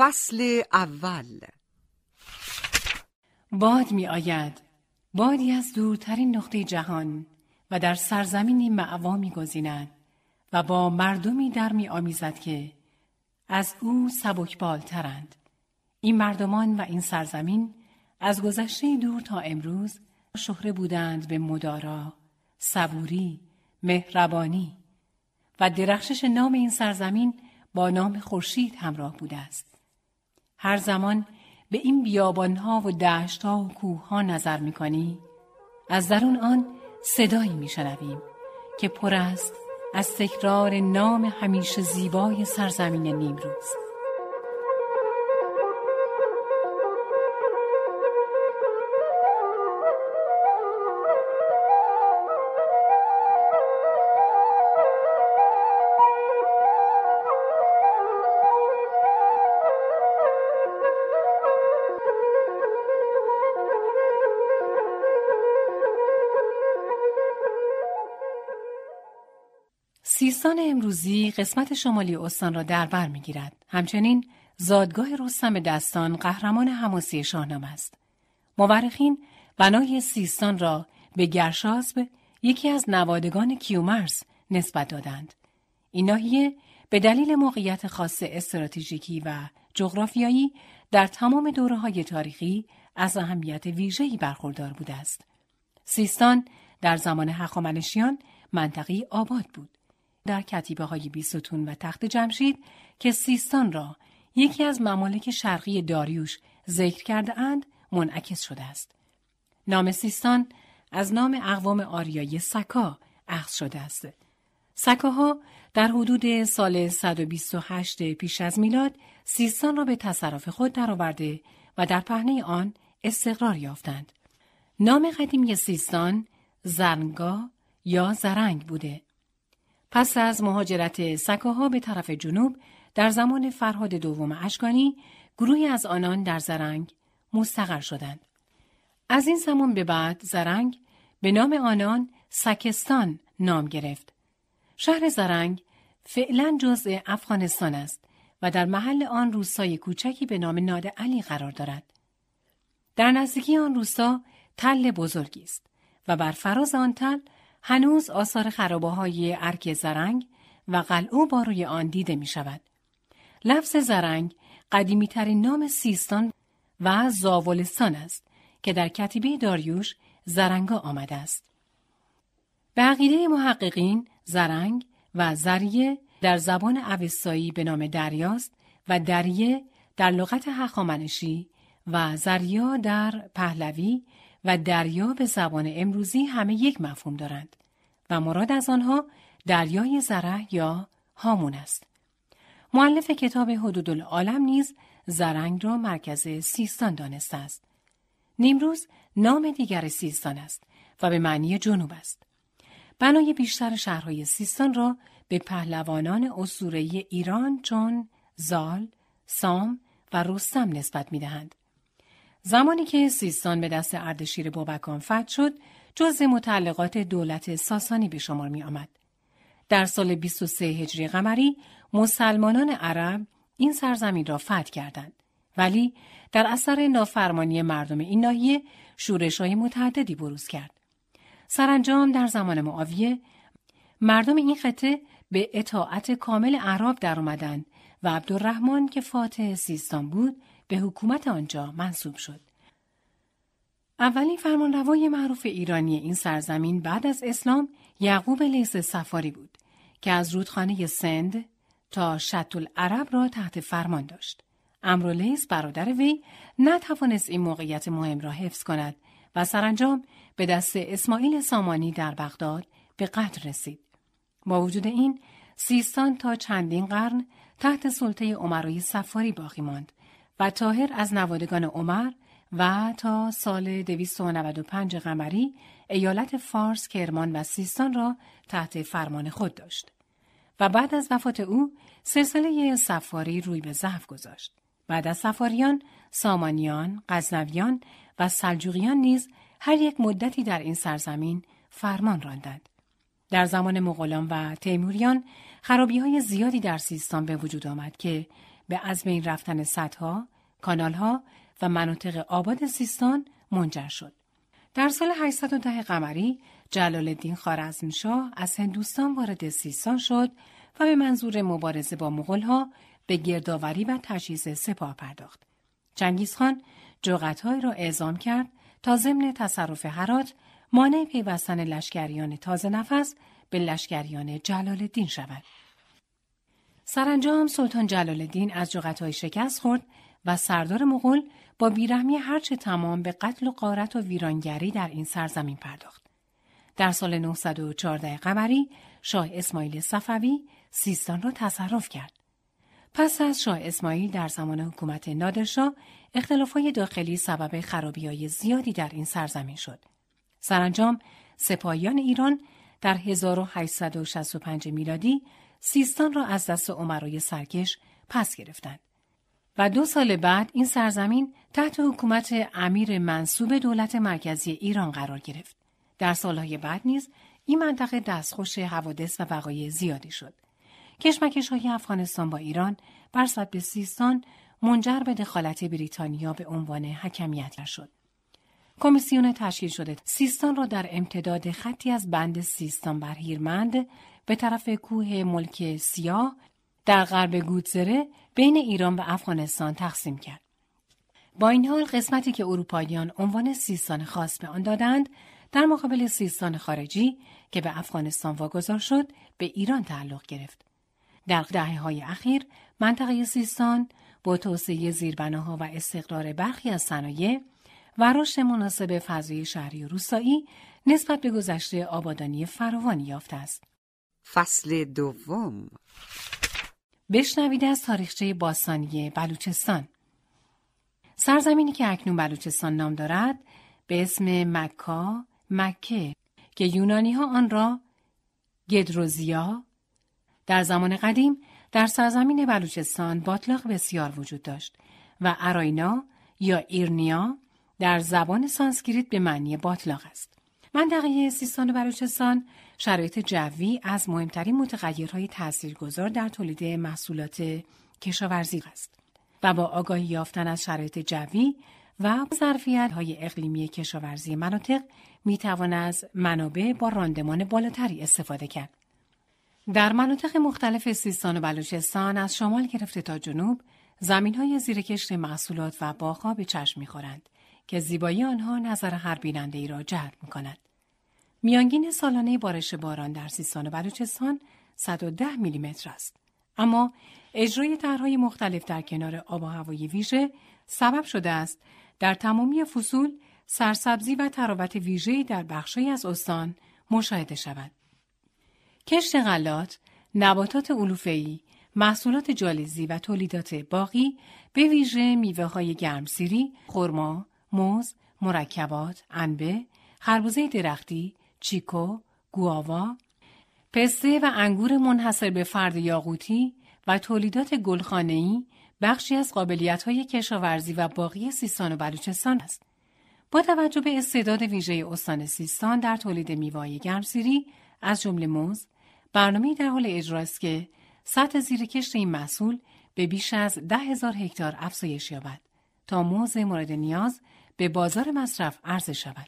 فصل اول. باد می آید. بادی از دورترین نقطه جهان و در سرزمینی معوا می گذیند و با مردمی در می آمیزد که از او سبکبالترند این مردمان و این سرزمین از گذشته دور تا امروز شهره بودند به مدارا، صبوری، مهربانی و درخشش نام این سرزمین با نام خورشید همراه بوده است. هر زمان به این بیابانها و دشتها و کوهها نظر می‌کنی از درون آن صدایی میشنویم که پر است از تکرار نام همیشه زیبای سرزمین نیمروز. امروزی قسمت شمالی استان را در بر می‌گیرد. همچنین زادگاه رستم دستان قهرمان حماسی شاهنامه است. مورخین بنای سیستان را به گرشاسب یکی از نوادگان کیومرس نسبت دادند. این ناحیه به دلیل موقعیت خاص استراتژیکی و جغرافیایی در تمام دوره های تاریخی از اهمیت ویژه‌ای برخوردار بوده است. سیستان در زمان هخامنشیان منطقی آباد بود. در کتیبه های بیستون و تخت جمشید که سیستان را یکی از ممالک شرقی داریوش ذکر کرده اند منعکس شده است. نام سیستان از نام اقوام آریایی سکا اخذ شده است. سکاها در حدود سال 128 پیش از میلاد سیستان را به تصرف خود درآورده و در پهنه آن استقرار یافتند. نام قدیمی سیستان زرنگا یا زرنگ بوده پس از مهاجرت سکاها به طرف جنوب در زمان فرهاد دوم اشکانی گروهی از آنان در زرنگ مستقر شدند. از این زمان به بعد زرنگ به نام آنان سکستان نام گرفت. شهر زرنگ فعلا جزء افغانستان است و در محل آن روستای کوچکی به نام ناد علی قرار دارد. در نزدیکی آن روستا تل بزرگی است و بر فراز آن تل هنوز آثار خرابه های ارک زرنگ و قلعه با روی آن دیده می شود. لفظ زرنگ قدیمی ترین نام سیستان و زاولستان است که در کتیبه داریوش زرنگا آمده است. به عقیده محققین زرنگ و زریه در زبان اوستایی به نام دریاست و دریه در لغت هخامنشی و زریا در پهلوی و دریا به زبان امروزی همه یک مفهوم دارند و مراد از آنها دریای زره یا هامون است. معلف کتاب حدود العالم نیز زرنگ را مرکز سیستان دانسته است. نیمروز نام دیگر سیستان است و به معنی جنوب است. بنای بیشتر شهرهای سیستان را به پهلوانان اسطوره ایران چون زال، سام و رستم نسبت می دهند. زمانی که سیستان به دست اردشیر بابکان فتح شد، جز متعلقات دولت ساسانی به شمار می آمد. در سال 23 هجری قمری مسلمانان عرب این سرزمین را فتح کردند. ولی در اثر نافرمانی مردم این ناحیه شورش های متعددی بروز کرد. سرانجام در زمان معاویه مردم این خطه به اطاعت کامل عرب در آمدند و عبدالرحمن که فاتح سیستان بود به حکومت آنجا منصوب شد. اولین فرمانروای معروف ایرانی این سرزمین بعد از اسلام یعقوب لیس سفاری بود که از رودخانه سند تا شط العرب را تحت فرمان داشت. امرو لیس برادر وی نتوانست این موقعیت مهم را حفظ کند و سرانجام به دست اسماعیل سامانی در بغداد به قتل رسید. با وجود این سیستان تا چندین قرن تحت سلطه عمرای سفاری باقی ماند و تاهر از نوادگان عمر و تا سال 295 قمری ایالت فارس، کرمان و سیستان را تحت فرمان خود داشت. و بعد از وفات او سلسله سفاری روی به ضعف گذاشت. بعد از سفاریان، سامانیان، غزنویان و سلجوقیان نیز هر یک مدتی در این سرزمین فرمان راندند. در زمان مغولان و تیموریان خرابی های زیادی در سیستان به وجود آمد که به از بین رفتن سدها، کانالها و مناطق آباد سیستان منجر شد. در سال 810 قمری جلال الدین خارزمشاه از هندوستان وارد سیستان شد و به منظور مبارزه با مغلها به گردآوری و تجهیز سپاه پرداخت. چنگیزخان جوغتهایی را اعزام کرد تا ضمن تصرف هرات مانع پیوستن لشکریان تازه نفس به لشکریان جلال الدین شود. سرانجام سلطان جلال الدین از جغتای شکست خورد و سردار مغول با بیرحمی هرچه تمام به قتل و قارت و ویرانگری در این سرزمین پرداخت. در سال 914 قمری شاه اسماعیل صفوی سیستان را تصرف کرد. پس از شاه اسماعیل در زمان حکومت نادرشاه اختلافهای داخلی سبب خرابی های زیادی در این سرزمین شد. سرانجام سپاهیان ایران در 1865 میلادی سیستان را از دست عمرای سرکش پس گرفتند. و دو سال بعد این سرزمین تحت حکومت امیر منصوب دولت مرکزی ایران قرار گرفت. در سالهای بعد نیز این منطقه دستخوش حوادث و وقایع زیادی شد. کشمکش های افغانستان با ایران بر به سیستان منجر به دخالت بریتانیا به عنوان حکمیت شد. کمیسیون تشکیل شده سیستان را در امتداد خطی از بند سیستان بر هیرمند به طرف کوه ملک سیاه در غرب گودزره بین ایران و افغانستان تقسیم کرد. با این حال قسمتی که اروپاییان عنوان سیستان خاص به آن دادند در مقابل سیستان خارجی که به افغانستان واگذار شد به ایران تعلق گرفت. در دهه های اخیر منطقه سیستان با توسعه زیربناها و استقرار برخی از صنایع و رشد مناسب فضای شهری و روستایی نسبت به گذشته آبادانی فراوانی یافته است. فصل دوم بشنوید از تاریخچه باستانی بلوچستان سرزمینی که اکنون بلوچستان نام دارد به اسم مکا مکه که یونانی ها آن را گدروزیا در زمان قدیم در سرزمین بلوچستان باطلاق بسیار وجود داشت و اراینا یا ایرنیا در زبان سانسکریت به معنی باتلاق است. منطقه سیستان و بلوچستان شرایط جوی از مهمترین متغیرهای تاثیرگذار در تولید محصولات کشاورزی است و با آگاهی یافتن از شرایط جوی و ظرفیت های اقلیمی کشاورزی مناطق می توان از منابع با راندمان بالاتری استفاده کرد. در مناطق مختلف سیستان و بلوچستان از شمال گرفته تا جنوب زمین های زیر محصولات و باغها به چشم می‌خورند که زیبایی آنها نظر هر بیننده ای را جلب می کند. میانگین سالانه بارش باران در سیستان و بلوچستان 110 میلیمتر است. اما اجرای طرحهای مختلف در کنار آب و هوای ویژه سبب شده است در تمامی فصول سرسبزی و تراوت ویژه‌ای در بخشی از استان مشاهده شود. کشت غلات، نباتات علوفه‌ای، محصولات جالزی و تولیدات باقی به ویژه میوه های گرمسیری، خرما، موز، مرکبات، انبه، خربوزه درختی، چیکو، گواوا، پسته و انگور منحصر به فرد یاقوتی و تولیدات گلخانه‌ای بخشی از قابلیت‌های کشاورزی و باقی سیستان و بلوچستان است. با توجه به استعداد ویژه استان سیستان در تولید میوه‌های گرمسیری از جمله موز، برنامه در حال اجراست که سطح زیرکشت این محصول به بیش از ده هزار هکتار افزایش یابد تا موز مورد نیاز به بازار مصرف عرضه شود.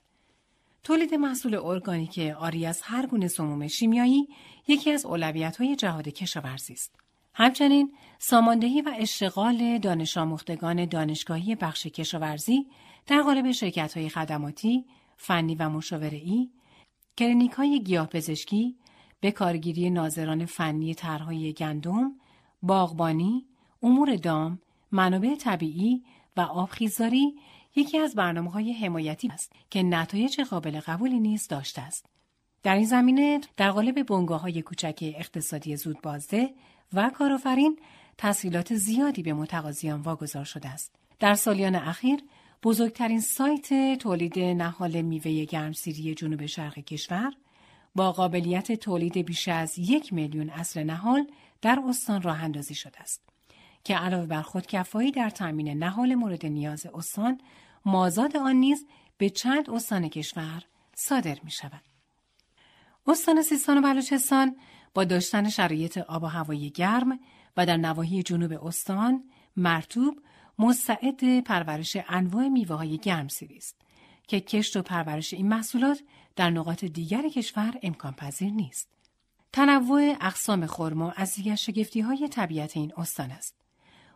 تولید محصول ارگانیک آری از هر گونه سموم شیمیایی یکی از اولویت‌های جهاد کشاورزی است. همچنین ساماندهی و اشتغال دانش آموختگان دانشگاهی بخش کشاورزی در قالب شرکت‌های خدماتی، فنی و مشاوره‌ای، کلینیک‌های گیاهپزشکی، به کارگیری ناظران فنی طرحهای گندم، باغبانی، امور دام، منابع طبیعی و آبخیزداری یکی از برنامه های حمایتی است که نتایج قابل قبولی نیز داشته است. در این زمینه در قالب بنگاه های کوچک اقتصادی زود بازده و کارآفرین تسهیلات زیادی به متقاضیان واگذار شده است. در سالیان اخیر بزرگترین سایت تولید نهال میوه گرمسیری جنوب شرق کشور با قابلیت تولید بیش از یک میلیون اصل نهال در استان راه اندازی شده است. که علاوه بر خودکفایی در تامین نهال مورد نیاز استان مازاد آن نیز به چند استان کشور صادر می شود. استان سیستان و بلوچستان با داشتن شرایط آب و هوایی گرم و در نواحی جنوب استان مرتوب مستعد پرورش انواع میوه های گرمسیری است که کشت و پرورش این محصولات در نقاط دیگر کشور امکان پذیر نیست. تنوع اقسام خرما از دیگر شگفتی های طبیعت این استان است.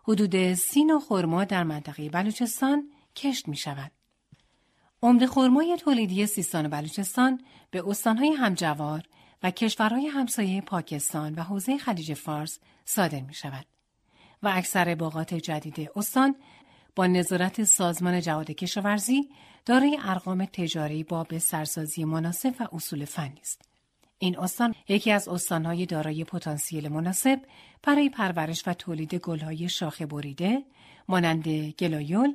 حدود سی نوع خرما در منطقه بلوچستان کشت می شود. عمده خرمای تولیدی سیستان و بلوچستان به استانهای همجوار و کشورهای همسایه پاکستان و حوزه خلیج فارس صادر می شود و اکثر باغات جدید استان با نظارت سازمان جهاد کشاورزی دارای ارقام تجاری با به سرسازی مناسب و اصول فنی است. این استان یکی از استانهای دارای پتانسیل مناسب برای پرورش و تولید گلهای شاخه بریده مانند گلایول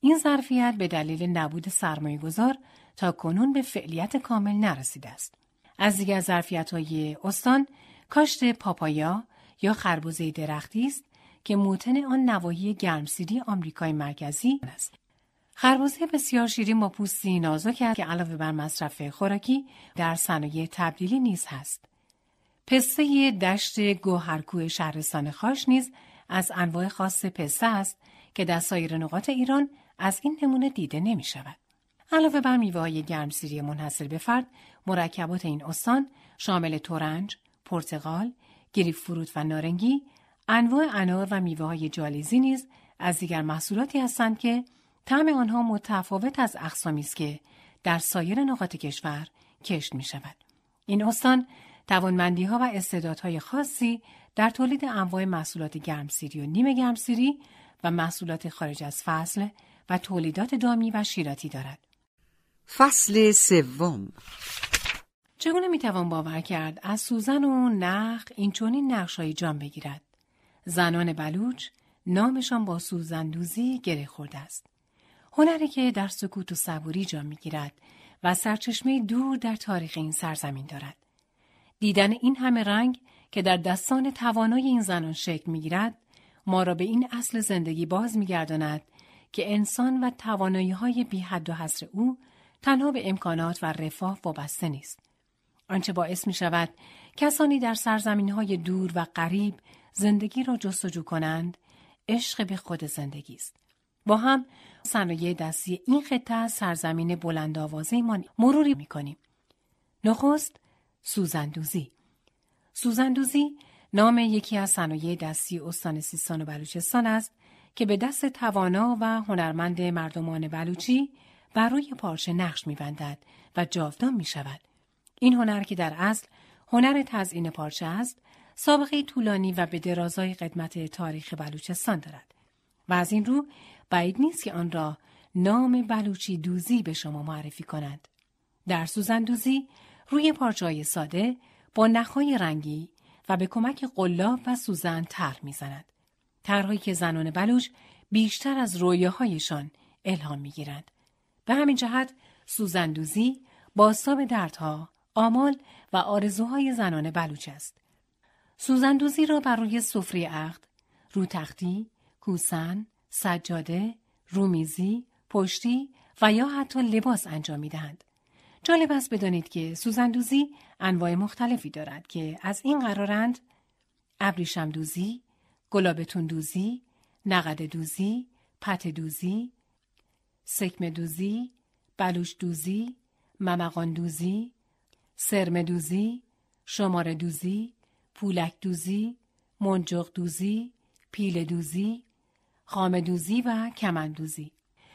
این ظرفیت به دلیل نبود سرمایه گذار تا کنون به فعلیت کامل نرسیده است. از دیگر ظرفیت های استان کاشت پاپایا یا خربوزه درختی است که موتن آن نواحی گرمسیری آمریکای مرکزی است. خربوزه بسیار شیرین با پوستی نازک است که علاوه بر مصرف خوراکی در صنایع تبدیلی نیز هست. پسته دشت گوهرکوه شهرستان خاش نیز از انواع خاص پسته است که در سایر نقاط ایران از این نمونه دیده نمی شود. علاوه بر میوه های گرمسیری منحصر به فرد، مرکبات این استان شامل تورنج، پرتقال، گریپ فروت و نارنگی، انواع انار و میوه های جالیزی نیز از دیگر محصولاتی هستند که طعم آنها متفاوت از اقسامی است که در سایر نقاط کشور کشت می شود. این استان توانمندی ها و استعدادهای خاصی در تولید انواع محصولات گرمسیری و نیمه گرمسیری و محصولات خارج از فصل و تولیدات دامی و شیراتی دارد. فصل سوم چگونه می‌توان باور کرد از سوزن و نخ این چونین نقشهایی جان بگیرد زنان بلوچ نامشان با سوزندوزی گره خورده است هنری که در سکوت و صبوری جان می‌گیرد و سرچشمه دور در تاریخ این سرزمین دارد دیدن این همه رنگ که در دستان توانای این زنان شکل می‌گیرد ما را به این اصل زندگی باز میگرداند که انسان و توانایی های بی حد و حصر او تنها به امکانات و رفاه وابسته نیست. آنچه باعث می شود کسانی در سرزمین های دور و غریب زندگی را جستجو کنند، عشق به خود زندگی است. با هم صنایع دستی این خطه سرزمین بلند ما مروری می کنیم. نخست سوزندوزی سوزندوزی نام یکی از صنایع دستی استان سیستان و بلوچستان است که به دست توانا و هنرمند مردمان بلوچی بر روی پارچه نقش میبندد و جاودان می شود. این هنر که در اصل هنر تزئین پارچه است، سابقه طولانی و به درازای قدمت تاریخ بلوچستان دارد و از این رو بعید نیست که آن را نام بلوچی دوزی به شما معرفی کند. در سوزن دوزی روی پارچه ساده با نخهای رنگی و به کمک قلاب و سوزن طرح می‌زند. طرحهایی که زنان بلوچ بیشتر از رویاهایشان الهام می‌گیرند. به همین جهت سوزندوزی باستاب دردها، آمال و آرزوهای زنان بلوچ است. سوزندوزی را بر روی سفره عقد، روتختی، کوسن، سجاده، رومیزی، پشتی و یا حتی لباس انجام می دهند. جالب است بدانید که سوزندوزی انواع مختلفی دارد که از این قرارند ابریشم دوزی، گلابتون دوزی، نقد دوزی، پت دوزی، سکم دوزی، بلوش دوزی، ممقان دوزی، سرم دوزی، شمار دوزی، پولک دوزی، منجق دوزی، پیل دوزی، خام دوزی و کمن دوزی.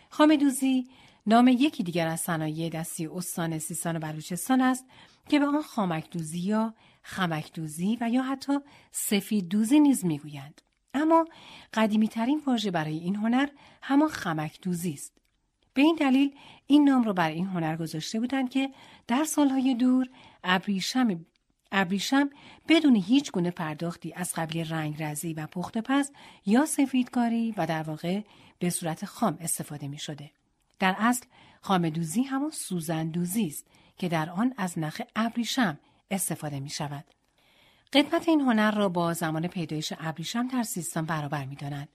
خام دوزی نام یکی دیگر از صنایع دستی استان سیستان و بلوچستان است که به آن خامک دوزی یا خمک دوزی و یا حتی سفید دوزی نیز می‌گویند. اما قدیمی ترین واژه برای این هنر همان خمک دوزی است. به این دلیل این نام را بر این هنر گذاشته بودند که در سالهای دور ابریشم ابریشم بدون هیچ گونه پرداختی از قبیل رنگ رزی و پخت پس یا سفیدکاری و در واقع به صورت خام استفاده می شده. در اصل خام دوزی همون سوزن دوزی است که در آن از نخ ابریشم استفاده می شود. قدمت این هنر را با زمان پیدایش ابریشم در سیستان برابر می داند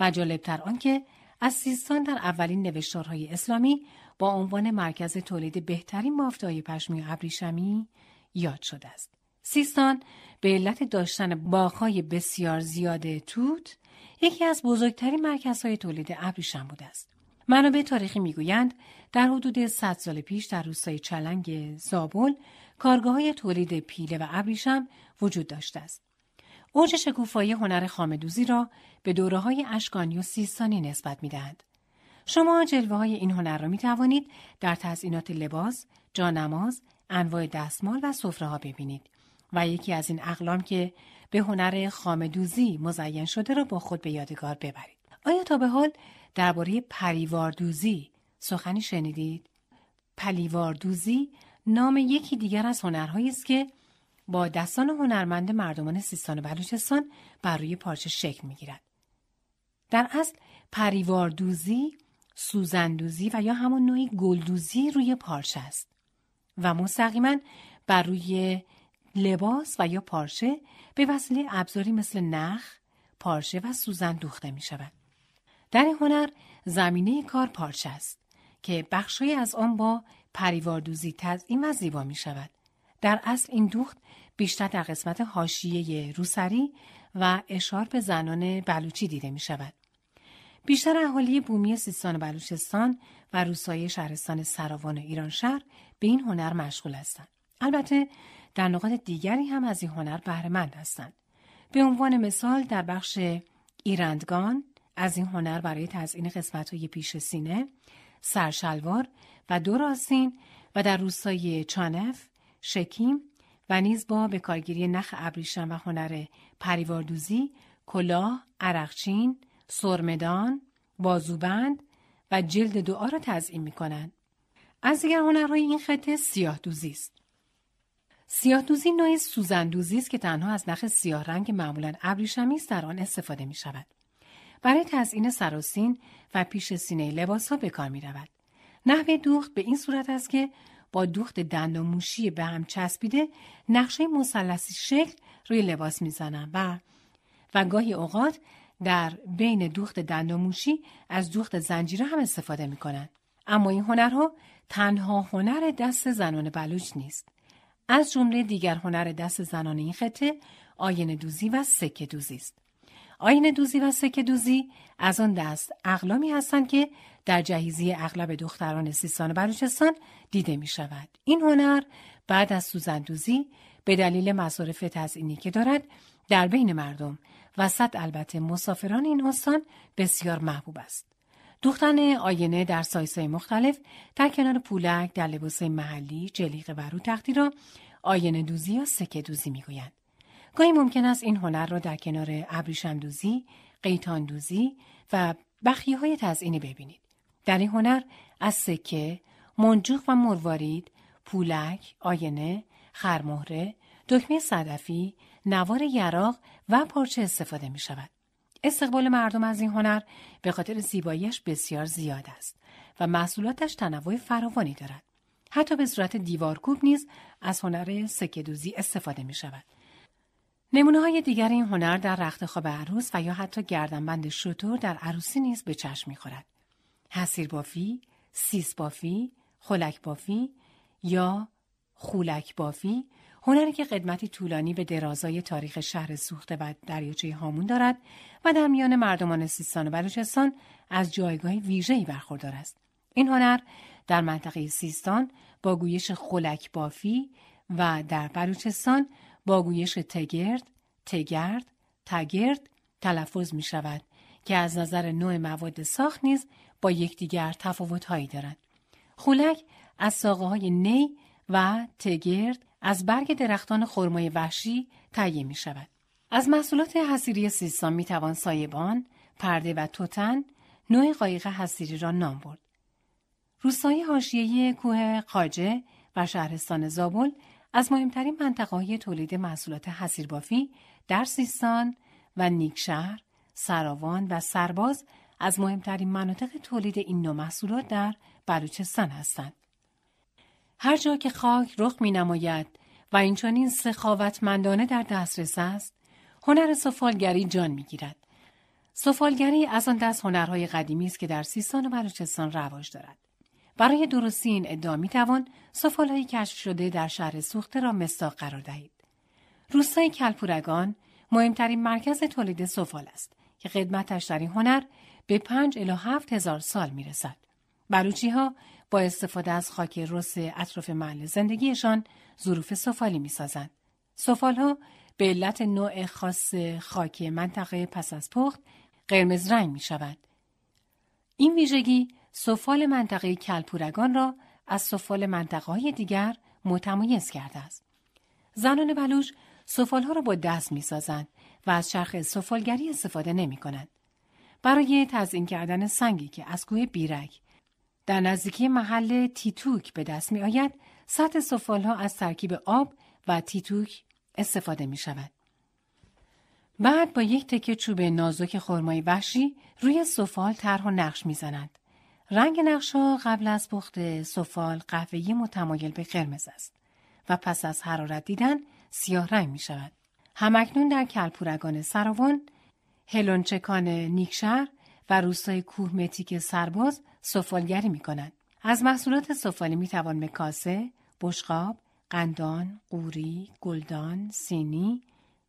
و جالبتر آنکه از سیستان در اولین نوشتارهای اسلامی با عنوان مرکز تولید بهترین بافتهای پشمی ابریشمی یاد شده است. سیستان به علت داشتن باغهای بسیار زیاد توت یکی از بزرگترین مرکزهای تولید ابریشم بوده است. منابع تاریخی می‌گویند در حدود 100 سال پیش در روستای چلنگ زابل کارگاه های تولید پیله و ابریشم وجود داشته است. اوج شکوفایی هنر خامدوزی را به دوره های اشکانی و سیستانی نسبت می‌دهند. شما جلوه های این هنر را می توانید در تزئینات لباس، جانماز، انواع دستمال و سفره ها ببینید و یکی از این اقلام که به هنر خامدوزی مزین شده را با خود به یادگار ببرید. آیا تا به حال درباره پریواردوزی سخنی شنیدید؟ پلیواردوزی نام یکی دیگر از هنرهایی است که با دستان هنرمند مردمان سیستان و بلوچستان بر روی پارچه شکل می‌گیرد. در اصل پریواردوزی، سوزندوزی و یا همان نوعی گلدوزی روی پارچه است و مستقیما بر روی لباس و یا پارچه به وسیله ابزاری مثل نخ، پارچه و سوزن دوخته می شود. در هنر زمینه کار پارچه است که بخشی از آن با پریواردوزی تزئین و زیبا می شود. در اصل این دوخت بیشتر در قسمت حاشیه روسری و اشار به زنان بلوچی دیده می شود. بیشتر اهالی بومی سیستان و بلوچستان و روسای شهرستان سراوان و ایران شهر به این هنر مشغول هستند. البته در نقاط دیگری هم از این هنر بهرهمند هستند. به عنوان مثال در بخش ایرندگان از این هنر برای تزئین های پیش سینه، سرشلوار و دو راستین و در روستای چانف، شکیم و نیز با به کارگیری نخ ابریشم و هنر پریواردوزی، کلاه، عرقچین، سرمدان، بازوبند و جلد دعا را تزئین می کنند. از دیگر هنرهای این خطه سیاه دوزی است. سیاه دوزی نوعی سوزندوزی است که تنها از نخ سیاه رنگ معمولا ابریشمی است در آن استفاده می شود. برای تزئین سراسین و پیش سینه لباس ها به کار می رود. نحوه دوخت به این صورت است که با دوخت دند موشی به هم چسبیده نقشه مثلثی شکل روی لباس می‌زنند و و گاهی اوقات در بین دوخت دند از دوخت زنجیره هم استفاده می کنند. اما این هنرها تنها هنر دست زنان بلوچ نیست. از جمله دیگر هنر دست زنان این خطه آین دوزی و سکه دوزی است. آین دوزی و سکه دوزی از آن دست اقلامی هستند که در جهیزی اغلب دختران سیستان و بلوچستان دیده می شود. این هنر بعد از سوزندوزی به دلیل مصارف تزئینی که دارد در بین مردم و صد البته مسافران این استان بسیار محبوب است. دوختن آینه در سایسای مختلف در کنار پولک در لباس محلی جلیق و رو تختی را آینه دوزی یا سکه دوزی می‌گویند. گاهی ممکن است این هنر را در کنار ابریشم دوزی، قیتان دوزی و بخیه های تزئینی ببینید. در این هنر از سکه، منجوق و مروارید، پولک، آینه، خرمهره، دکمه صدفی، نوار یراق و پارچه استفاده می شود. استقبال مردم از این هنر به خاطر زیباییش بسیار زیاد است و محصولاتش تنوع فراوانی دارد. حتی به صورت دیوارکوب نیز از هنر سکهدوزی استفاده می شود. نمونه های دیگر این هنر در رخت خواب عروس و یا حتی گردنبند شطور در عروسی نیز به چشم می‌خورد. حسیر بافی، سیس بافی، خلک بافی یا خولک بافی هنری که قدمتی طولانی به درازای تاریخ شهر سوخته و دریاچه هامون دارد و در میان مردمان سیستان و بلوچستان از جایگاه ویژه‌ای برخوردار است. این هنر در منطقه سیستان با گویش خلک بافی و در بلوچستان با گویش تگرد، تگرد، تگرد تلفظ می شود که از نظر نوع مواد ساخت نیز با یکدیگر تفاوتهایی دارند. خولک از ساقه های نی و تگرد از برگ درختان خرمای وحشی تهیه می شود. از محصولات حسیری سیستان می توان سایبان، پرده و توتن، نوع قایق حسیری را نام برد. روستای حاشیه کوه قاجه و شهرستان زابل از مهمترین منطقه تولید محصولات حسیربافی در سیستان و نیکشهر، سراوان و سرباز از مهمترین مناطق تولید این نوع محصولات در بلوچستان هستند. هر جا که خاک رخ می نماید و این سخاوتمندانه در دسترس است، هنر سفالگری جان می گیرد. سفالگری از آن دست هنرهای قدیمی است که در سیستان و بلوچستان رواج دارد. برای درستی این ادعا می توان سفالهایی کشف شده در شهر سوخته را مستاق قرار دهید. روستای کلپورگان مهمترین مرکز تولید سفال است که خدمتش در این هنر به پنج الی هفت هزار سال می رسد. بلوچی ها با استفاده از خاک رس اطراف محل زندگیشان ظروف سفالی می سازند. سفال ها به علت نوع خاص خاک منطقه پس از پخت قرمز رنگ می شود. این ویژگی سفال منطقه کلپورگان را از سفال منطقه های دیگر متمایز کرده است. زنان بلوش سفال ها را با دست می سازند و از چرخ سفالگری استفاده نمی کنند. برای تزیین کردن سنگی که از کوه بیرک در نزدیکی محل تیتوک به دست می آید، سطح سفال ها از ترکیب آب و تیتوک استفاده می شود. بعد با یک تکه چوب نازک خرمای وحشی روی سفال طرح و نقش می‌زنند. رنگ نقش ها قبل از پخت سفال قهوه‌ای متمایل به قرمز است و پس از حرارت دیدن سیاه رنگ می شود. همکنون در کلپورگان سراوان، هلونچکان نیکشهر و روستای کوه متیک سرباز سفالگری می کنند. از محصولات سفالی می توان مکاسه، بشقاب، قندان، قوری، گلدان، سینی،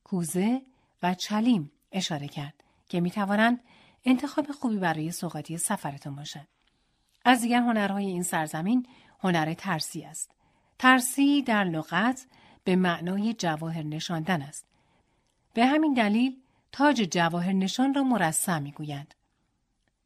کوزه و چلیم اشاره کرد که می توانند انتخاب خوبی برای سوغاتی سفرتان باشند. از دیگر هنرهای این سرزمین هنر ترسی است. ترسی در لغت به معنای جواهر نشاندن است. به همین دلیل تاج جواهر نشان را مرسم می‌گویند.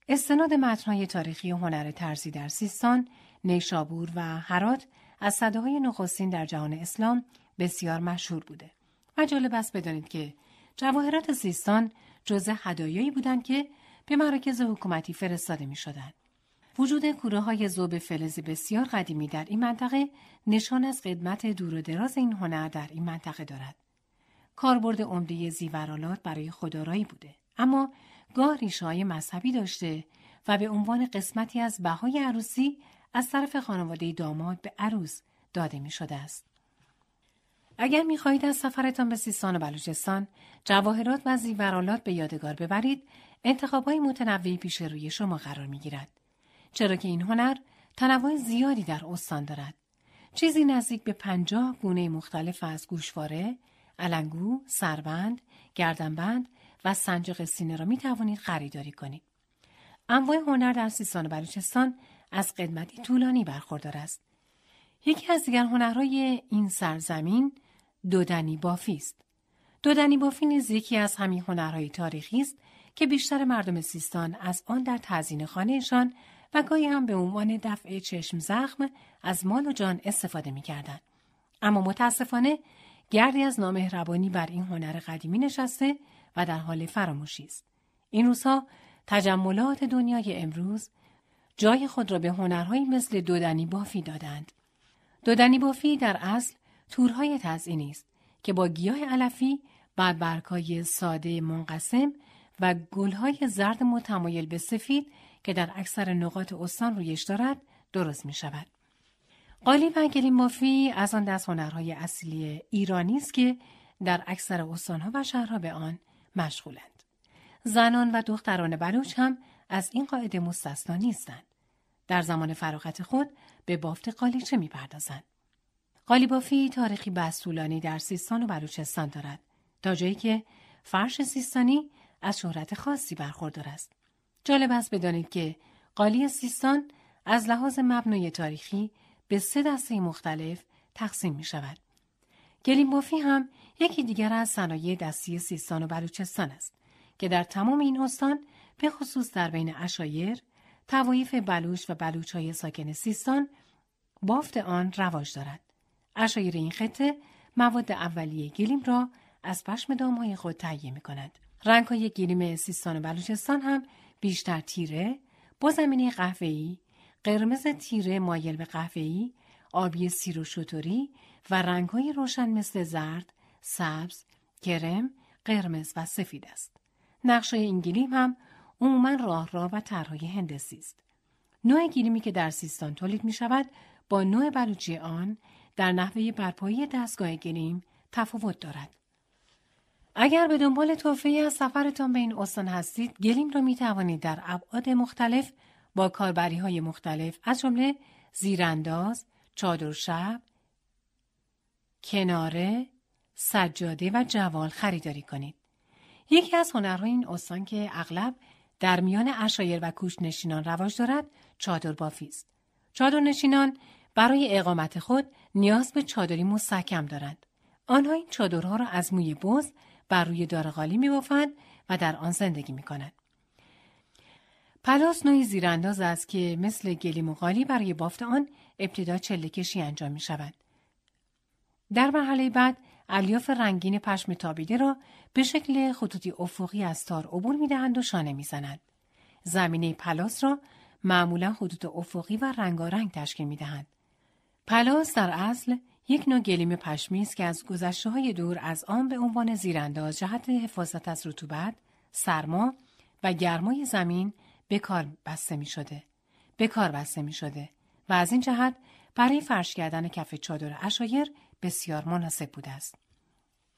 استناد متنهای تاریخی هنر ترسی در سیستان، نیشابور و هرات از صداهای نخستین در جهان اسلام بسیار مشهور بوده. و جالب است بدانید که جواهرات سیستان جزء هدایایی بودند که به مراکز حکومتی فرستاده می شدن. وجود کوره های زوب فلزی بسیار قدیمی در این منطقه نشان از قدمت دور و دراز این هنر در این منطقه دارد. کاربرد عمده زیورالات برای خدارایی بوده اما گاه ریشه مذهبی داشته و به عنوان قسمتی از بهای عروسی از طرف خانواده داماد به عروس داده می شده است. اگر می خواهید از سفرتان به سیستان و بلوچستان جواهرات و زیورالات به یادگار ببرید انتخاب های متنوعی پیش روی شما قرار می گیرد. چرا که این هنر تنوع زیادی در استان دارد. چیزی نزدیک به پنجاه گونه مختلف از گوشواره، علنگو، سربند، گردنبند و سنجاق سینه را می توانید خریداری کنید. انواع هنر در سیستان و بلوچستان از قدمتی طولانی برخوردار است. یکی از دیگر هنرهای این سرزمین دودنی بافی است. دودنی بافی نیز یکی از همین هنرهای تاریخی است که بیشتر مردم سیستان از آن در تزیین خانهشان و گاهی هم به عنوان دفع چشم زخم از مال و جان استفاده می کردن. اما متاسفانه گردی از نامهربانی بر این هنر قدیمی نشسته و در حال فراموشی است. این روزها تجملات دنیای امروز جای خود را به هنرهایی مثل دودنی بافی دادند. دودنی بافی در اصل تورهای تزئینی است که با گیاه علفی بعد برگهای ساده منقسم و گلهای زرد متمایل به سفید که در اکثر نقاط استان رویش دارد درست می شود. قالی و گلیم بافی از آن دست هنرهای اصلی ایرانی است که در اکثر استانها و شهرها به آن مشغولند. زنان و دختران بلوچ هم از این قاعده مستثنا نیستند. در زمان فراغت خود به بافت قالیچه می پردازند. قالیبافی تاریخی بستولانی در سیستان و بلوچستان دارد تا جایی که فرش سیستانی از شهرت خاصی برخوردار است. جالب است بدانید که قالی سیستان از لحاظ مبنای تاریخی به سه دسته مختلف تقسیم می شود. گلیمبافی هم یکی دیگر از صنایع دستی سیستان و بلوچستان است که در تمام این استان به خصوص در بین اشایر، توایف بلوچ و بلوچ های ساکن سیستان بافت آن رواج دارد. اشایر این خطه مواد اولیه گلیم را از پشم دامهای خود تهیه می کند. رنگ های گلیم سیستان و بلوچستان هم بیشتر تیره، با زمینه قهوه‌ای، قرمز تیره مایل به قهوه‌ای، آبی سیر و شطوری و رنگهای روشن مثل زرد، سبز، کرم، قرمز و سفید است. نقشه این گلیم هم عموما راه را و طرحهای هندسی است. نوع گلیمی که در سیستان تولید می شود با نوع بلوچی آن در نحوه برپایی دستگاه گلیم تفاوت دارد. اگر به دنبال توفه از سفرتان به این استان هستید گلیم را می توانید در ابعاد مختلف با کاربری های مختلف از جمله زیرانداز، چادر شب، کناره، سجاده و جوال خریداری کنید. یکی از هنرهای این استان که اغلب در میان اشایر و کوچنشینان رواج دارد چادر بافی است. چادر نشینان برای اقامت خود نیاز به چادری مستحکم دارند. آنها این چادرها را از موی بز بر روی دارغالی می و در آن زندگی می کنند. پلاس نوعی زیرانداز است که مثل گلیم و قالی برای بافت آن ابتدا چله کشی انجام می شود. در مرحله بعد الیاف رنگین پشم تابیده را به شکل خطوطی افقی از تار عبور می دهند و شانه می زنند. زمینه پلاس را معمولا خطوط افقی و رنگارنگ تشکیل می دهند. پلاس در اصل یک نوع گلیم پشمی است که از گذشته های دور از آن به عنوان زیرانداز جهت حفاظت از رطوبت، سرما و گرمای زمین به کار بسته می شده. به کار بسته می شده و از این جهت برای فرش کردن کف چادر عشایر بسیار مناسب بوده است.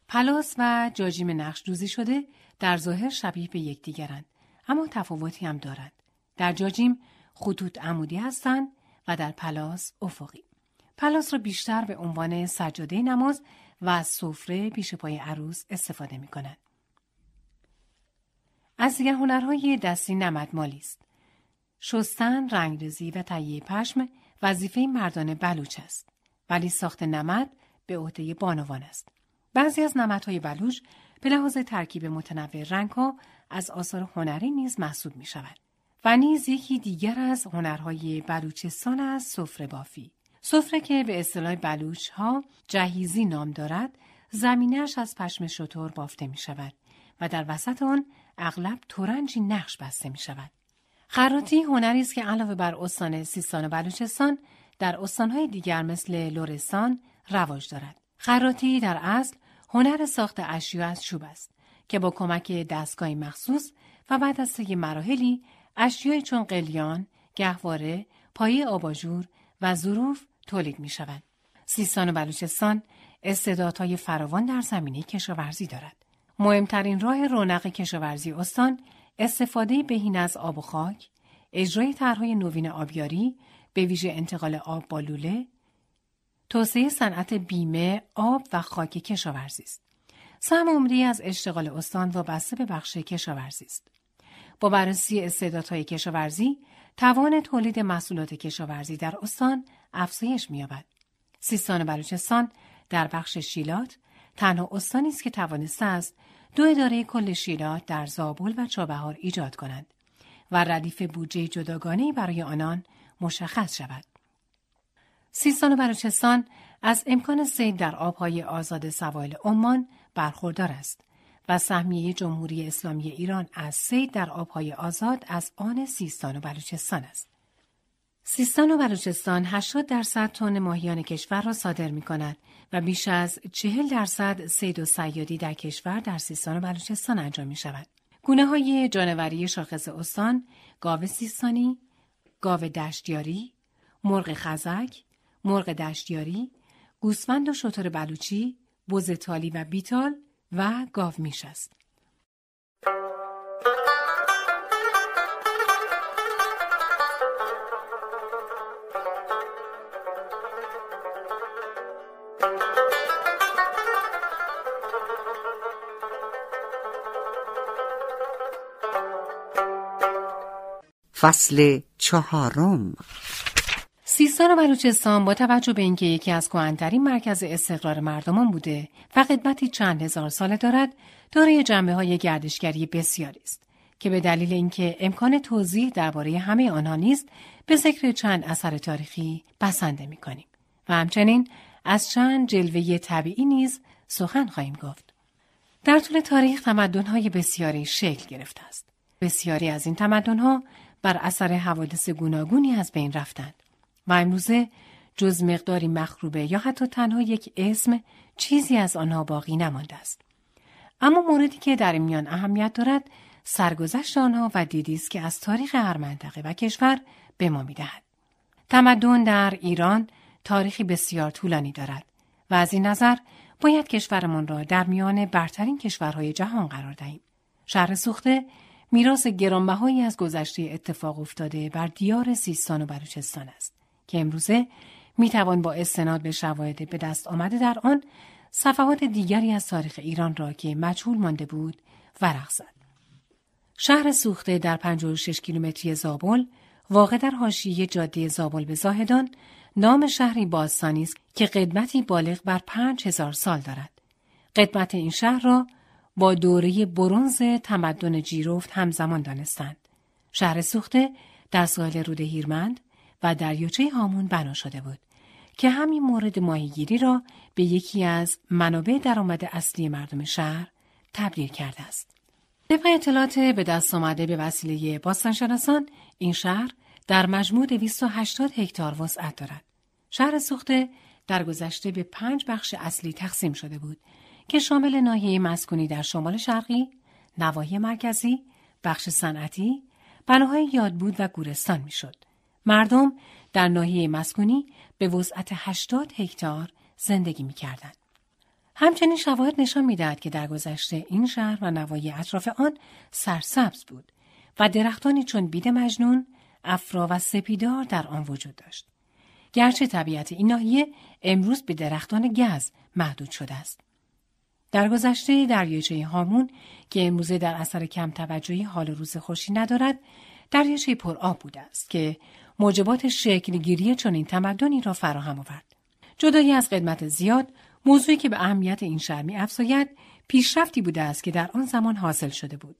پلاس و جاجیم نقش دوزی شده در ظاهر شبیه به یکدیگرند اما تفاوتی هم دارد. در جاجیم خطوط عمودی هستند و در پلاس افقی. پلاس را بیشتر به عنوان سجاده نماز و سفره پیش پای عروس استفاده می کنند. از دیگر هنرهای دستی نمدمالی است. شستن، رنگرزی و تهیه پشم وظیفه مردان بلوچ است. ولی ساخت نمد به عهده بانوان است. بعضی از نمدهای بلوچ به لحاظ ترکیب متنوع رنگها از آثار هنری نیز محسوب می شود. و نیز یکی دیگر از هنرهای بلوچستان از سفره بافی. سفره که به اصطلاح بلوچ ها جهیزی نام دارد، زمینش از پشم شطور بافته می شود و در وسط آن اغلب تورنجی نقش بسته می شود. خراتی هنری است که علاوه بر استان سیستان و بلوچستان در استانهای دیگر مثل لرستان رواج دارد. خراتی در اصل هنر ساخت اشیا از چوب است که با کمک دستگاهی مخصوص و بعد از طی مراحلی اشیای چون قلیان، گهواره، پایه آباژور و ظروف تولید می شود. سیستان و بلوچستان استعدادهای فراوان در زمینه کشاورزی دارد. مهمترین راه رونق کشاورزی استان استفاده بهین از آب و خاک، اجرای طرحهای نوین آبیاری به ویژه انتقال آب با لوله، توسعه صنعت بیمه، آب و خاک کشاورزی است. سهم عمری از اشتغال استان وابسته به بخش کشاورزی است. با بررسی استعدادهای کشاورزی، توان تولید محصولات کشاورزی در استان افزایش می‌یابد. سیستان و بلوچستان در بخش شیلات تنها استانی است که توانسته است دو اداره کل شیلات در زابل و چابهار ایجاد کنند و ردیف بودجه جداگانه برای آنان مشخص شود. سیستان و بلوچستان از امکان سید در آبهای آزاد سوایل عمان برخوردار است و سهمیه جمهوری اسلامی ایران از سید در آبهای آزاد از آن سیستان و بلوچستان است. سیستان و بلوچستان 80 درصد تن ماهیان کشور را صادر می کند و بیش از 40 درصد سید و سیادی در کشور در سیستان و بلوچستان انجام می شود. گونه های جانوری شاخص استان، گاو سیستانی، گاو دشتیاری، مرغ خزک، مرغ دشتیاری، گوسفند و شتر بلوچی، بز تالی و بیتال و گاو میش است. فصل چهارم سیستان و بلوچستان با توجه به اینکه یکی از کهنترین مرکز استقرار مردمان بوده و خدمتی چند هزار ساله دارد دارای جنبه های گردشگری بسیاری است که به دلیل اینکه امکان توضیح درباره همه آنها نیست به ذکر چند اثر تاریخی بسنده می کنیم و همچنین از چند جلوه طبیعی نیز سخن خواهیم گفت. در طول تاریخ تمدن‌های بسیاری شکل گرفته است. بسیاری از این تمدن‌ها بر اثر حوادث گوناگونی از بین رفتند و امروزه جز مقداری مخروبه یا حتی تنها یک اسم چیزی از آنها باقی نمانده است. اما موردی که در میان اهمیت دارد سرگذشت آنها و دیدی است که از تاریخ هر منطقه و کشور به ما می‌دهد. تمدن در ایران تاریخی بسیار طولانی دارد و از این نظر باید کشورمان را در میان برترین کشورهای جهان قرار دهیم. شهر سوخته میراث گرانبهایی از گذشته اتفاق افتاده بر دیار سیستان و بلوچستان است که امروزه می توان با استناد به شواهد به دست آمده در آن صفحات دیگری از تاریخ ایران را که مجهول مانده بود ورق زد. شهر سوخته در 56 کیلومتری زابل واقع در حاشیه جاده زابل به زاهدان نام شهری باستانی است که قدمتی بالغ بر پنج هزار سال دارد. قدمت این شهر را با دوره برونز تمدن جیروفت همزمان دانستند. شهر سوخته در ساحل رود هیرمند و دریاچه هامون بنا شده بود که همین مورد ماهیگیری را به یکی از منابع درآمد اصلی مردم شهر تبدیل کرده است. طبق اطلاعات به دست آمده به وسیله باستانشناسان این شهر در مجموع 280 هکتار وسعت دارد. شهر سوخته در گذشته به پنج بخش اصلی تقسیم شده بود که شامل ناحیه مسکونی در شمال شرقی، نواحی مرکزی، بخش صنعتی، بناهای یادبود و گورستان می‌شد. مردم در ناحیه مسکونی به وسعت 80 هکتار زندگی می‌کردند. همچنین شواهد نشان می‌دهد که در گذشته این شهر و نواحی اطراف آن سرسبز بود و درختانی چون بید مجنون، افرا و سپیدار در آن وجود داشت. گرچه طبیعت این ناحیه امروز به درختان گز محدود شده است. در گذشته دریاچه هامون که امروزه در اثر کم توجهی حال روز خوشی ندارد، دریاچه پرآب بوده است که موجبات شکلگیری چنین تمدنی را فراهم آورد. جدایی از قدمت زیاد، موضوعی که به اهمیت این شهر می افزاید، پیشرفتی بوده است که در آن زمان حاصل شده بود.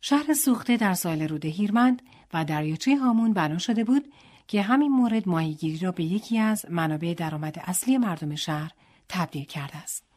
شهر سوخته در سال رود هیرمند و دریاچه هامون بنا شده بود که همین مورد ماهیگیری را به یکی از منابع درآمد اصلی مردم شهر تبدیل کرده است.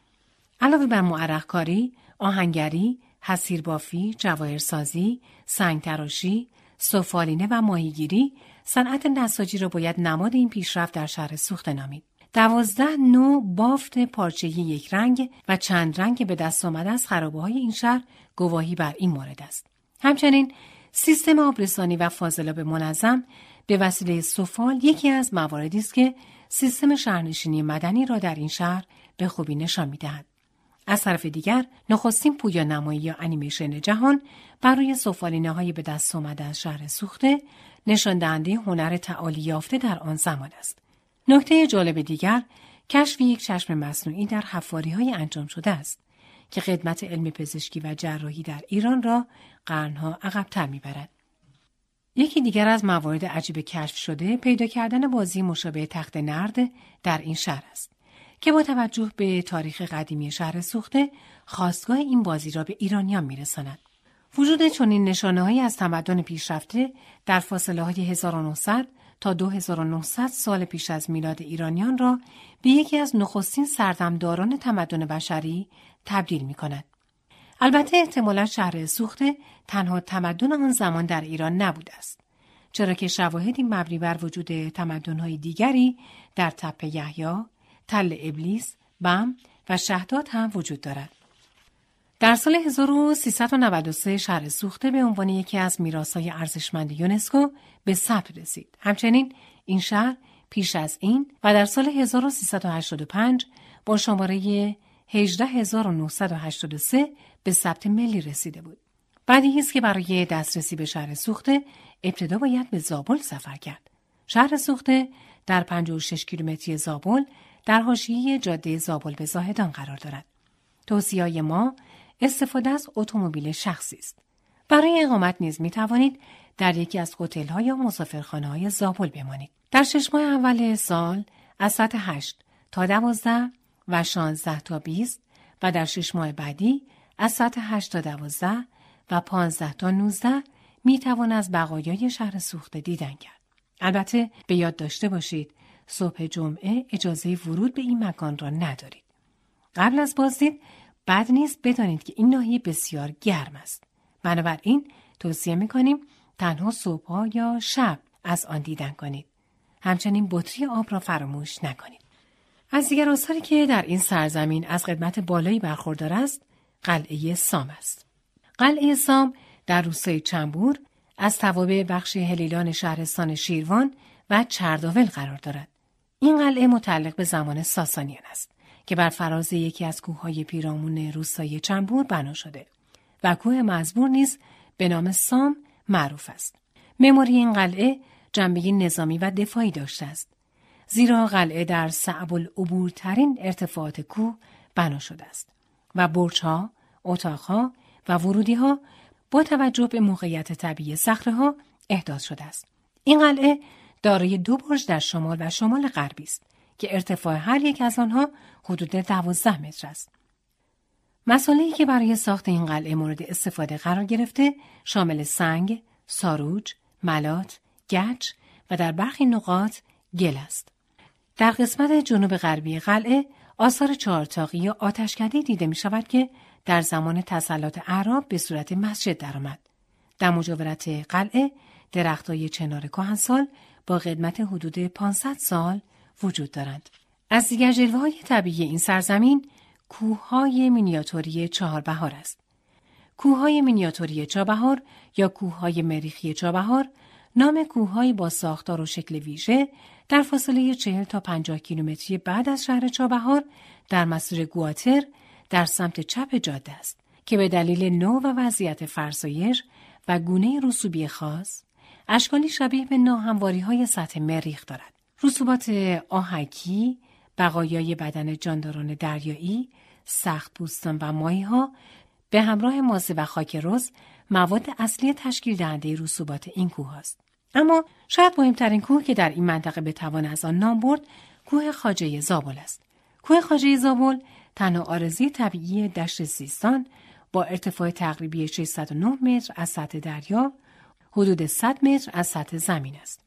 علاوه بر معرخکاری، آهنگری، حسیربافی، جواهرسازی، سنگتراشی، سفالینه و ماهیگیری، صنعت نساجی را باید نماد این پیشرفت در شهر سوخته نامید. دوازده نوع بافت پارچه یک رنگ و چند رنگ به دست آمده از خرابه های این شهر گواهی بر این مورد است. همچنین سیستم آبرسانی و فاضلاب منظم به وسیله سفال یکی از مواردی است که سیستم شهرنشینی مدنی را در این شهر به خوبی نشان می‌دهد. از طرف دیگر نخستین پویا نمایی یا انیمیشن جهان بر روی سفالینه های به دست آمده از شهر سوخته نشان دهنده هنر تعالی یافته در آن زمان است. نکته جالب دیگر کشف یک چشم مصنوعی در حفاری های انجام شده است که خدمت علم پزشکی و جراحی در ایران را قرنها عقبتر می‌برد. یکی دیگر از موارد عجیب کشف شده پیدا کردن بازی مشابه تخت نرد در این شهر است که با توجه به تاریخ قدیمی شهر سوخته خواستگاه این بازی را به ایرانیان میرساند. وجود چنین نشانه از تمدن پیشرفته در فاصله های 1900 تا 2900 سال پیش از میلاد ایرانیان را به یکی از نخستین سردمداران تمدن بشری تبدیل می کند. البته احتمالا شهر سوخته تنها تمدن آن زمان در ایران نبوده است. چرا که شواهدی مبنی بر وجود تمدن‌های دیگری در تپه یحیی، تل ابلیس، بم و شهداد هم وجود دارد. در سال 1393 شهر سوخته به عنوان یکی از میراثهای ارزشمند یونسکو به ثبت رسید. همچنین این شهر پیش از این و در سال 1385 با شماره 18983 به ثبت ملی رسیده بود. بعدی است که برای دسترسی به شهر سوخته ابتدا باید به زابل سفر کرد. شهر سوخته در 56 کیلومتری زابل در حاشیه جاده زابل به زاهدان قرار دارد. توصیه ما استفاده از اتومبیل شخصی است. برای اقامت نیز می توانید در یکی از هتل یا مسافرخانه های زابل بمانید. در شش ماه اول سال از ساعت 8 تا 12 و 16 تا 20 و در شش ماه بعدی از ساعت 8 تا 12 و 15 تا 19 می توان از بقایای شهر سوخته دیدن کرد. البته به یاد داشته باشید صبح جمعه اجازه ورود به این مکان را ندارید. قبل از بازدید بد نیست بدانید که این ناحیه بسیار گرم است. بنابراین توصیه می کنیم تنها صبحها یا شب از آن دیدن کنید. همچنین بطری آب را فراموش نکنید. از دیگر آثاری که در این سرزمین از خدمت بالایی برخوردار است، قلعه سام است. قلعه سام در روستای چنبور از توابع بخش هلیلان شهرستان شیروان و چرداول قرار دارد. این قلعه متعلق به زمان ساسانیان است که بر فراز یکی از کوههای پیرامون روستای چنبور بنا شده و کوه مزبور نیز به نام سام معروف است. مموری این قلعه جنبه نظامی و دفاعی داشته است زیرا قلعه در صعب العبورترین ارتفاعات کوه بنا شده است و برجها، اتاقها و ورودیها با توجه به موقعیت طبیعی ها احداث شده است. این قلعه دارای دو برج در شمال و شمال غربی است که ارتفاع هر یک از آنها حدود دوازده متر است. مسئله که برای ساخت این قلعه مورد استفاده قرار گرفته شامل سنگ، ساروج، ملات، گچ و در برخی نقاط گل است. در قسمت جنوب غربی قلعه آثار چهارتاقی یا آتشکده دیده می شود که در زمان تسلط اعراب به صورت مسجد درآمد. در مجاورت قلعه درختای چنار کهنسال با قدمت حدود 500 سال وجود دارند. از دیگر جلوه های طبیعی این سرزمین کوههای مینیاتوری چهاربهار است. کوههای مینیاتوری چابهار یا کوههای مریخی چابهار نام کوههایی با ساختار و شکل ویژه در فاصله چهل تا پنجاه کیلومتری بعد از شهر چابهار در مسیر گواتر در سمت چپ جاده است که به دلیل نوع و وضعیت فرسایش و گونه رسوبی خاص اشکالی شبیه به ناهمواری های سطح مریخ دارد. رسوبات آهکی، بقایای بدن جانداران دریایی، سخت پوستان و ماهی ها به همراه مازه و خاک رز مواد اصلی تشکیل دهنده رسوبات این کوه است. اما شاید مهمترین کوه که در این منطقه به توان از آن نام برد کوه خاجه زابل است. کوه خاجه زابل تنها آرزی طبیعی دشت سیستان با ارتفاع تقریبی 609 متر از سطح دریا حدود 100 متر از سطح زمین است.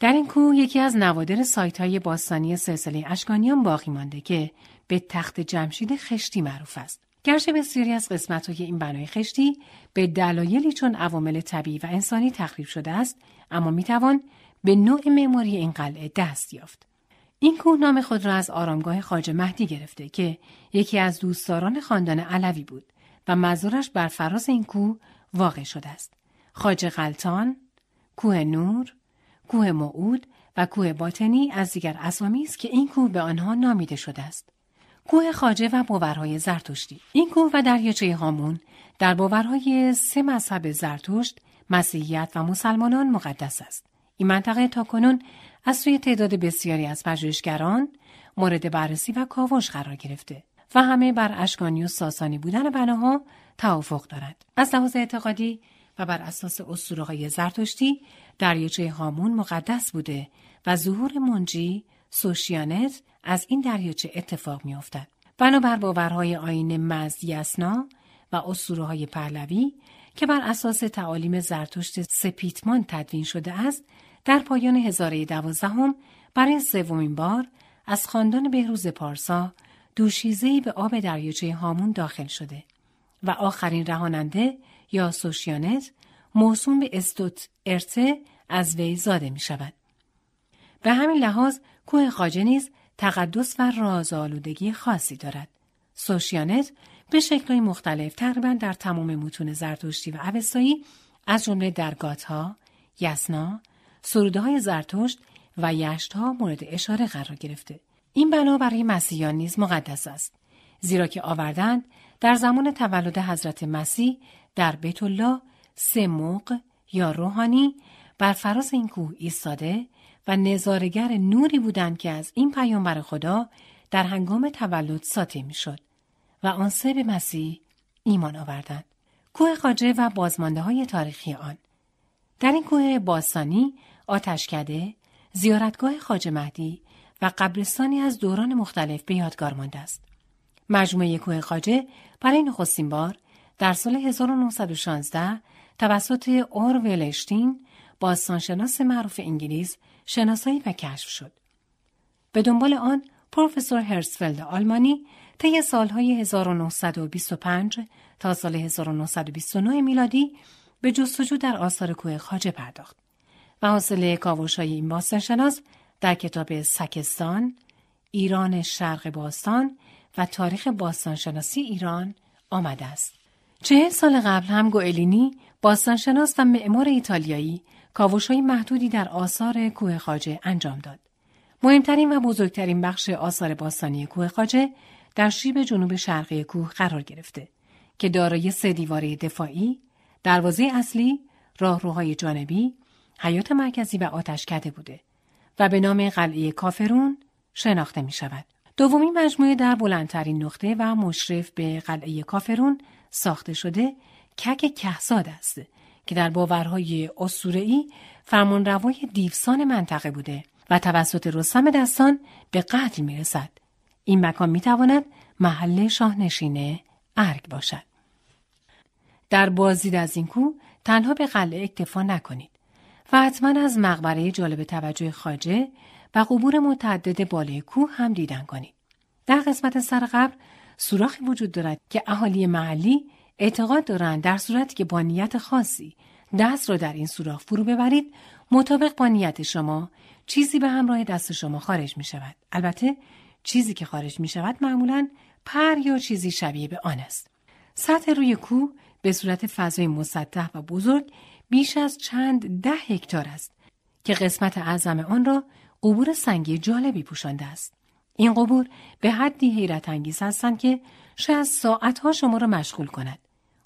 در این کوه یکی از نوادر سایت های باستانی سلسله اشکانیان باقی مانده که به تخت جمشید خشتی معروف است. گرچه بسیاری از قسمت های این بنای خشتی به دلایلی چون عوامل طبیعی و انسانی تخریب شده است اما می‌توان به نوع معماری این قلعه دست یافت. این کوه نام خود را از آرامگاه خاج مهدی گرفته که یکی از دوستداران خاندان علوی بود و مزارش بر فراز این کوه واقع شده است. خاج غلطان، کوه نور، کوه معود و کوه باطنی از دیگر اسامی است که این کوه به آنها نامیده شده است. کوه خاجه و باورهای زرتشتی. این کوه و دریاچه هامون در باورهای سه مذهب زرتشت مسیحیت و مسلمانان مقدس است. این منطقه تاکنون از سوی تعداد بسیاری از پژوهشگران مورد بررسی و کاوش قرار گرفته و همه بر اشکانی و ساسانی بودن بناها توافق دارند. از لحاظ اعتقادی و بر اساس اسطوره‌های زرتشتی دریاچه هامون مقدس بوده و ظهور منجی سوشیانت از این دریاچه اتفاق میافتد. بنابر باورهای آین مزدیسنا و اسطوره‌های پهلوی که بر اساس تعالیم زرتشت سپیتمان تدوین شده است در پایان هزاره دوازدهم برای سومین بار از خاندان بهروز پارسا دوشیزهای به آب دریاچه هامون داخل شده و آخرین رهاننده یا سوشیانت موسوم به استوت ارته از وی زاده می شود. به همین لحاظ کوه خاجه نیز تقدس و رازآلودگی خاصی دارد. سوشیانت به شکلهای مختلف تقریبا در تمام متون زرتشتی و اوستایی از جمله در گاتها، یسنا، سروده های زرتشت و ها مورد اشاره قرار گرفته. این بنا برای مسیحیان نیز مقدس است. زیرا که آوردند در زمان تولد حضرت مسیح در بیت الله سه موق یا روحانی بر فراز این کوه ایستاده و نظارگر نوری بودند که از این پیامبر خدا در هنگام تولد ساطع می‌شد و آن سه به مسیح ایمان آوردند. کوه خاجه و بازمانده های تاریخی آن در این کوه باستانی آتشکده، زیارتگاه خاج مهدی و قبرستانی از دوران مختلف به یادگار مانده است. مجموعه کوه خاجه برای نخستین بار در سال 1916 توسط اور ولشتین باستانشناس معروف انگلیس شناسایی و کشف شد. به دنبال آن پروفسور هرسفلد آلمانی طی سالهای 1925 تا سال 1929 میلادی به جستجو در آثار کوه خاجه پرداخت و حاصل کاوش های این باستانشناس در کتاب سکستان، ایران شرق باستان و تاریخ باستانشناسی ایران آمده است. چهل سال قبل هم گوئلینی باستانشناس و معمار ایتالیایی های محدودی در آثار کوه خاجه انجام داد. مهمترین و بزرگترین بخش آثار باستانی کوه خاجه در شیب جنوب شرقی کوه قرار گرفته که دارای سه دیواره دفاعی، دروازه اصلی، راهروهای جانبی، حیات مرکزی و آتشکده بوده و به نام قلعه کافرون شناخته می شود. دومین مجموعه در بلندترین نقطه و مشرف به قلعه کافرون ساخته شده کک کهزاد است که در باورهای اسطوره‌ای فرمانروای دیوسان منطقه بوده و توسط رستم دستان به قتل می رسد. این مکان می تواند محل شاهنشین ارگ باشد. در بازدید از این کو تنها به قلعه اکتفا نکنید و حتما از مقبره جالب توجه خاجه و قبور متعدد بالای کوه هم دیدن کنید. در قسمت سر قبر سوراخی وجود دارد که اهالی محلی اعتقاد دارند در صورتی که با نیت خاصی دست را در این سوراخ فرو ببرید مطابق با نیت شما چیزی به همراه دست شما خارج می شود. البته چیزی که خارج می شود معمولا پر یا چیزی شبیه به آن است. سطح روی کوه به صورت فضای مسطح و بزرگ بیش از چند ده هکتار است که قسمت اعظم آن را قبور سنگی جالبی پوشانده است. این قبور به حدی حیرت انگیز هستند که شاید ساعتها شما را مشغول کند.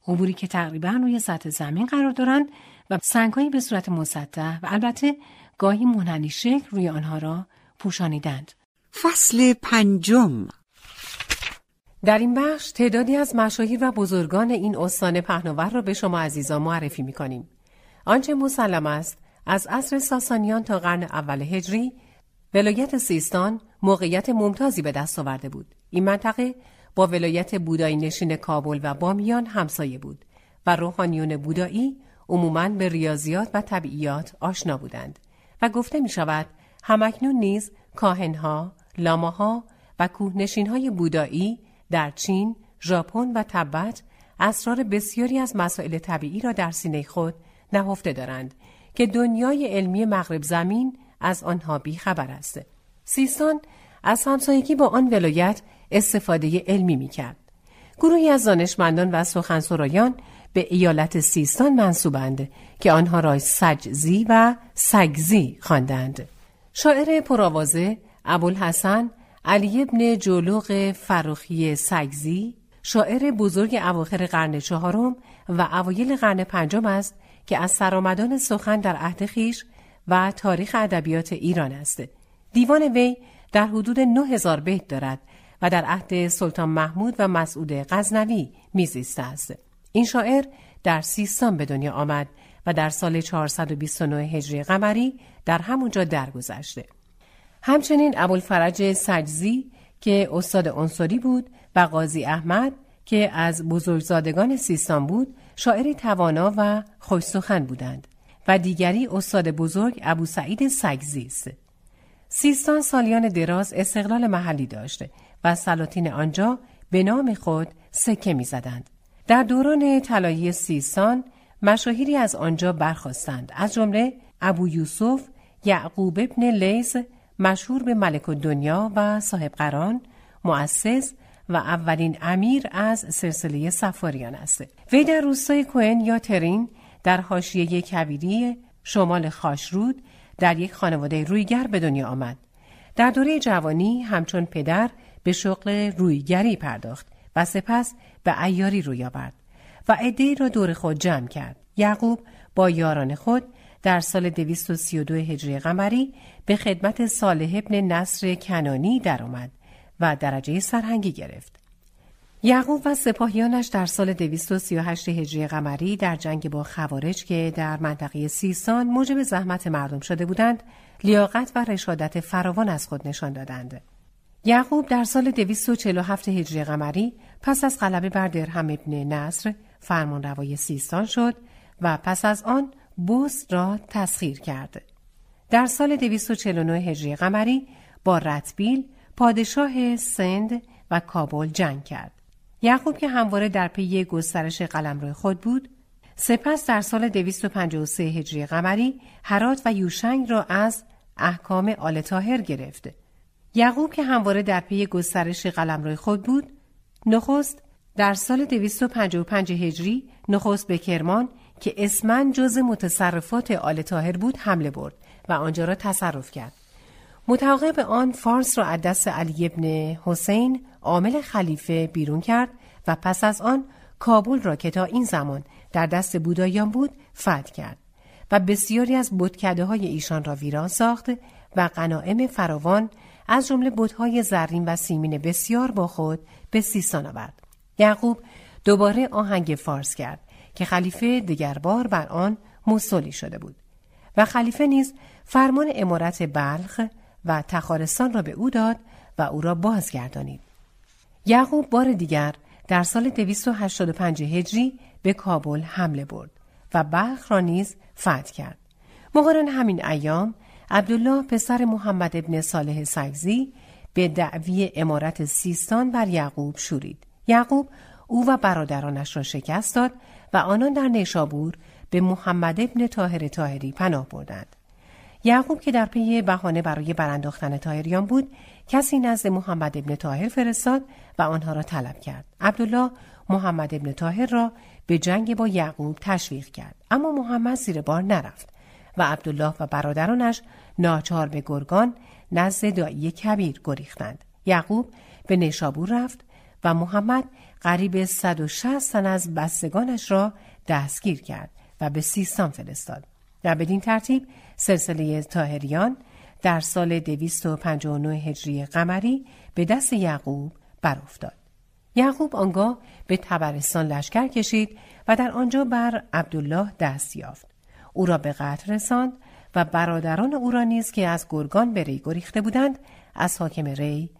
قبوری که تقریبا روی سطح زمین قرار دارند و سنگهایی به صورت مسطح و البته گاهی منحنی شکل روی آنها را پوشانیدند. فصل پنجم در این بخش تعدادی از مشاهیر و بزرگان این استان پهناور را به شما عزیزان معرفی می کنیم. آنچه مسلم است از عصر ساسانیان تا قرن اول هجری ولایت سیستان موقعیت ممتازی به دست آورده بود. این منطقه با ولایت بودایی نشین کابل و بامیان همسایه بود و روحانیون بودایی عموماً به ریاضیات و طبیعیات آشنا بودند و گفته می شود همکنون نیز کاهنها، لاماها و کوهنشینهای بودایی در چین، ژاپن و تبت اسرار بسیاری از مسائل طبیعی را در سینه خود نهفته دارند که دنیای علمی مغرب زمین از آنها خبر است. سیستان از همسایگی با آن ولایت استفاده علمی می کرد. گروهی از دانشمندان و سخنسرایان به ایالت سیستان منصوبند که آنها را سجزی و سگزی خواندند. شاعر پرآوازه ابوالحسن علی ابن جلوغ فروخی سگزی شاعر بزرگ اواخر قرن چهارم و اوایل قرن پنجم است که از سرآمدان سخن در عهد خیش و تاریخ ادبیات ایران است. دیوان وی در حدود 9000 بیت دارد و در عهد سلطان محمود و مسعود غزنوی میزیسته است. این شاعر در سیستان به دنیا آمد و در سال 429 هجری قمری در همونجا درگذشته. همچنین ابوالفرج سجزی که استاد عنصری بود و قاضی احمد که از بزرگزادگان سیستان بود شاعری توانا و خوشسخن بودند و دیگری استاد بزرگ ابو سعید سگزی. سیستان سالیان دراز استقلال محلی داشته و سلاطین آنجا به نام خود سکه می زدند. در دوران طلایی سیستان مشاهیری از آنجا برخواستند از جمله ابو یوسف یعقوب ابن لیز مشهور به ملک دنیا و صاحب قران مؤسس و اولین امیر از سلسله سفاریان است وی در روستای کوئن یا ترین در حاشیه کویری شمال خاشرود در یک خانواده رویگر به دنیا آمد در دوره جوانی همچون پدر به شغل رویگری پرداخت و سپس به ایاری روی آورد و عدهای را دور خود جمع کرد یعقوب با یاران خود در سال 232 هجری قمری به خدمت صالح ابن نصر کنانی درآمد و درجه سرهنگی گرفت. یعقوب و سپاهیانش در سال 238 هجری قمری در جنگ با خوارج که در منطقه سیستان موجب زحمت مردم شده بودند، لیاقت و رشادت فراوان از خود نشان دادند. یعقوب در سال 247 هجری قمری پس از غلبه بر درهم ابن نصر فرمانروای سیستان شد و پس از آن بوس را تسخیر کرد. در سال 249 هجری قمری با رتبیل پادشاه سند و کابل جنگ کرد. یعقوب که همواره در پی گسترش قلمرو خود بود، سپس در سال 253 هجری قمری هرات و یوشنگ را از احکام آل تاهر گرفت. یعقوب که همواره در پی گسترش قلمرو خود بود، نخست در سال 255 هجری نخست به کرمان که اسمن جز متصرفات آل تاهر بود حمله برد و آنجا را تصرف کرد. متعاقب آن فارس را از دست علی ابن حسین عامل خلیفه بیرون کرد و پس از آن کابل را که تا این زمان در دست بودایان بود فتح کرد و بسیاری از بتکده های ایشان را ویران ساخت و غنائم فراوان از جمله بتهای زرین و سیمین بسیار با خود به سیستان آورد. یعقوب دوباره آهنگ فارس کرد که خلیفه بار بر آن موسولی شده بود و خلیفه نیز فرمان امارت بلخ و تخارستان را به او داد و او را بازگردانید. یعقوب بار دیگر در سال 285 هجری به کابل حمله برد و بلخ را نیز فتح کرد. مقارن همین ایام عبدالله پسر محمد ابن صالح سگزی به دعوی امارت سیستان بر یعقوب شورید. یعقوب او و برادرانش را شکست داد و آنان در نیشابور به محمد ابن طاهر طاهری پناه بردند. یعقوب که در پی بهانه برای برانداختن تاهریان بود کسی نزد محمد ابن طاهر فرستاد و آنها را طلب کرد. عبدالله محمد ابن طاهر را به جنگ با یعقوب تشویق کرد. اما محمد زیر بار نرفت و عبدالله و برادرانش ناچار به گرگان نزد دایی کبیر گریختند. یعقوب به نیشابور رفت و محمد قریب 160 تن از بستگانش را دستگیر کرد و به سیستان فرستاد. و بدین ترتیب سلسله تاهریان در سال 259 هجری قمری به دست یعقوب برافتاد. یعقوب آنگاه به تبرستان لشکر کشید و در آنجا بر عبدالله دست یافت. او را به قتل رساند و برادران او را نیز که از گرگان به ری گریخته بودند از حاکم ری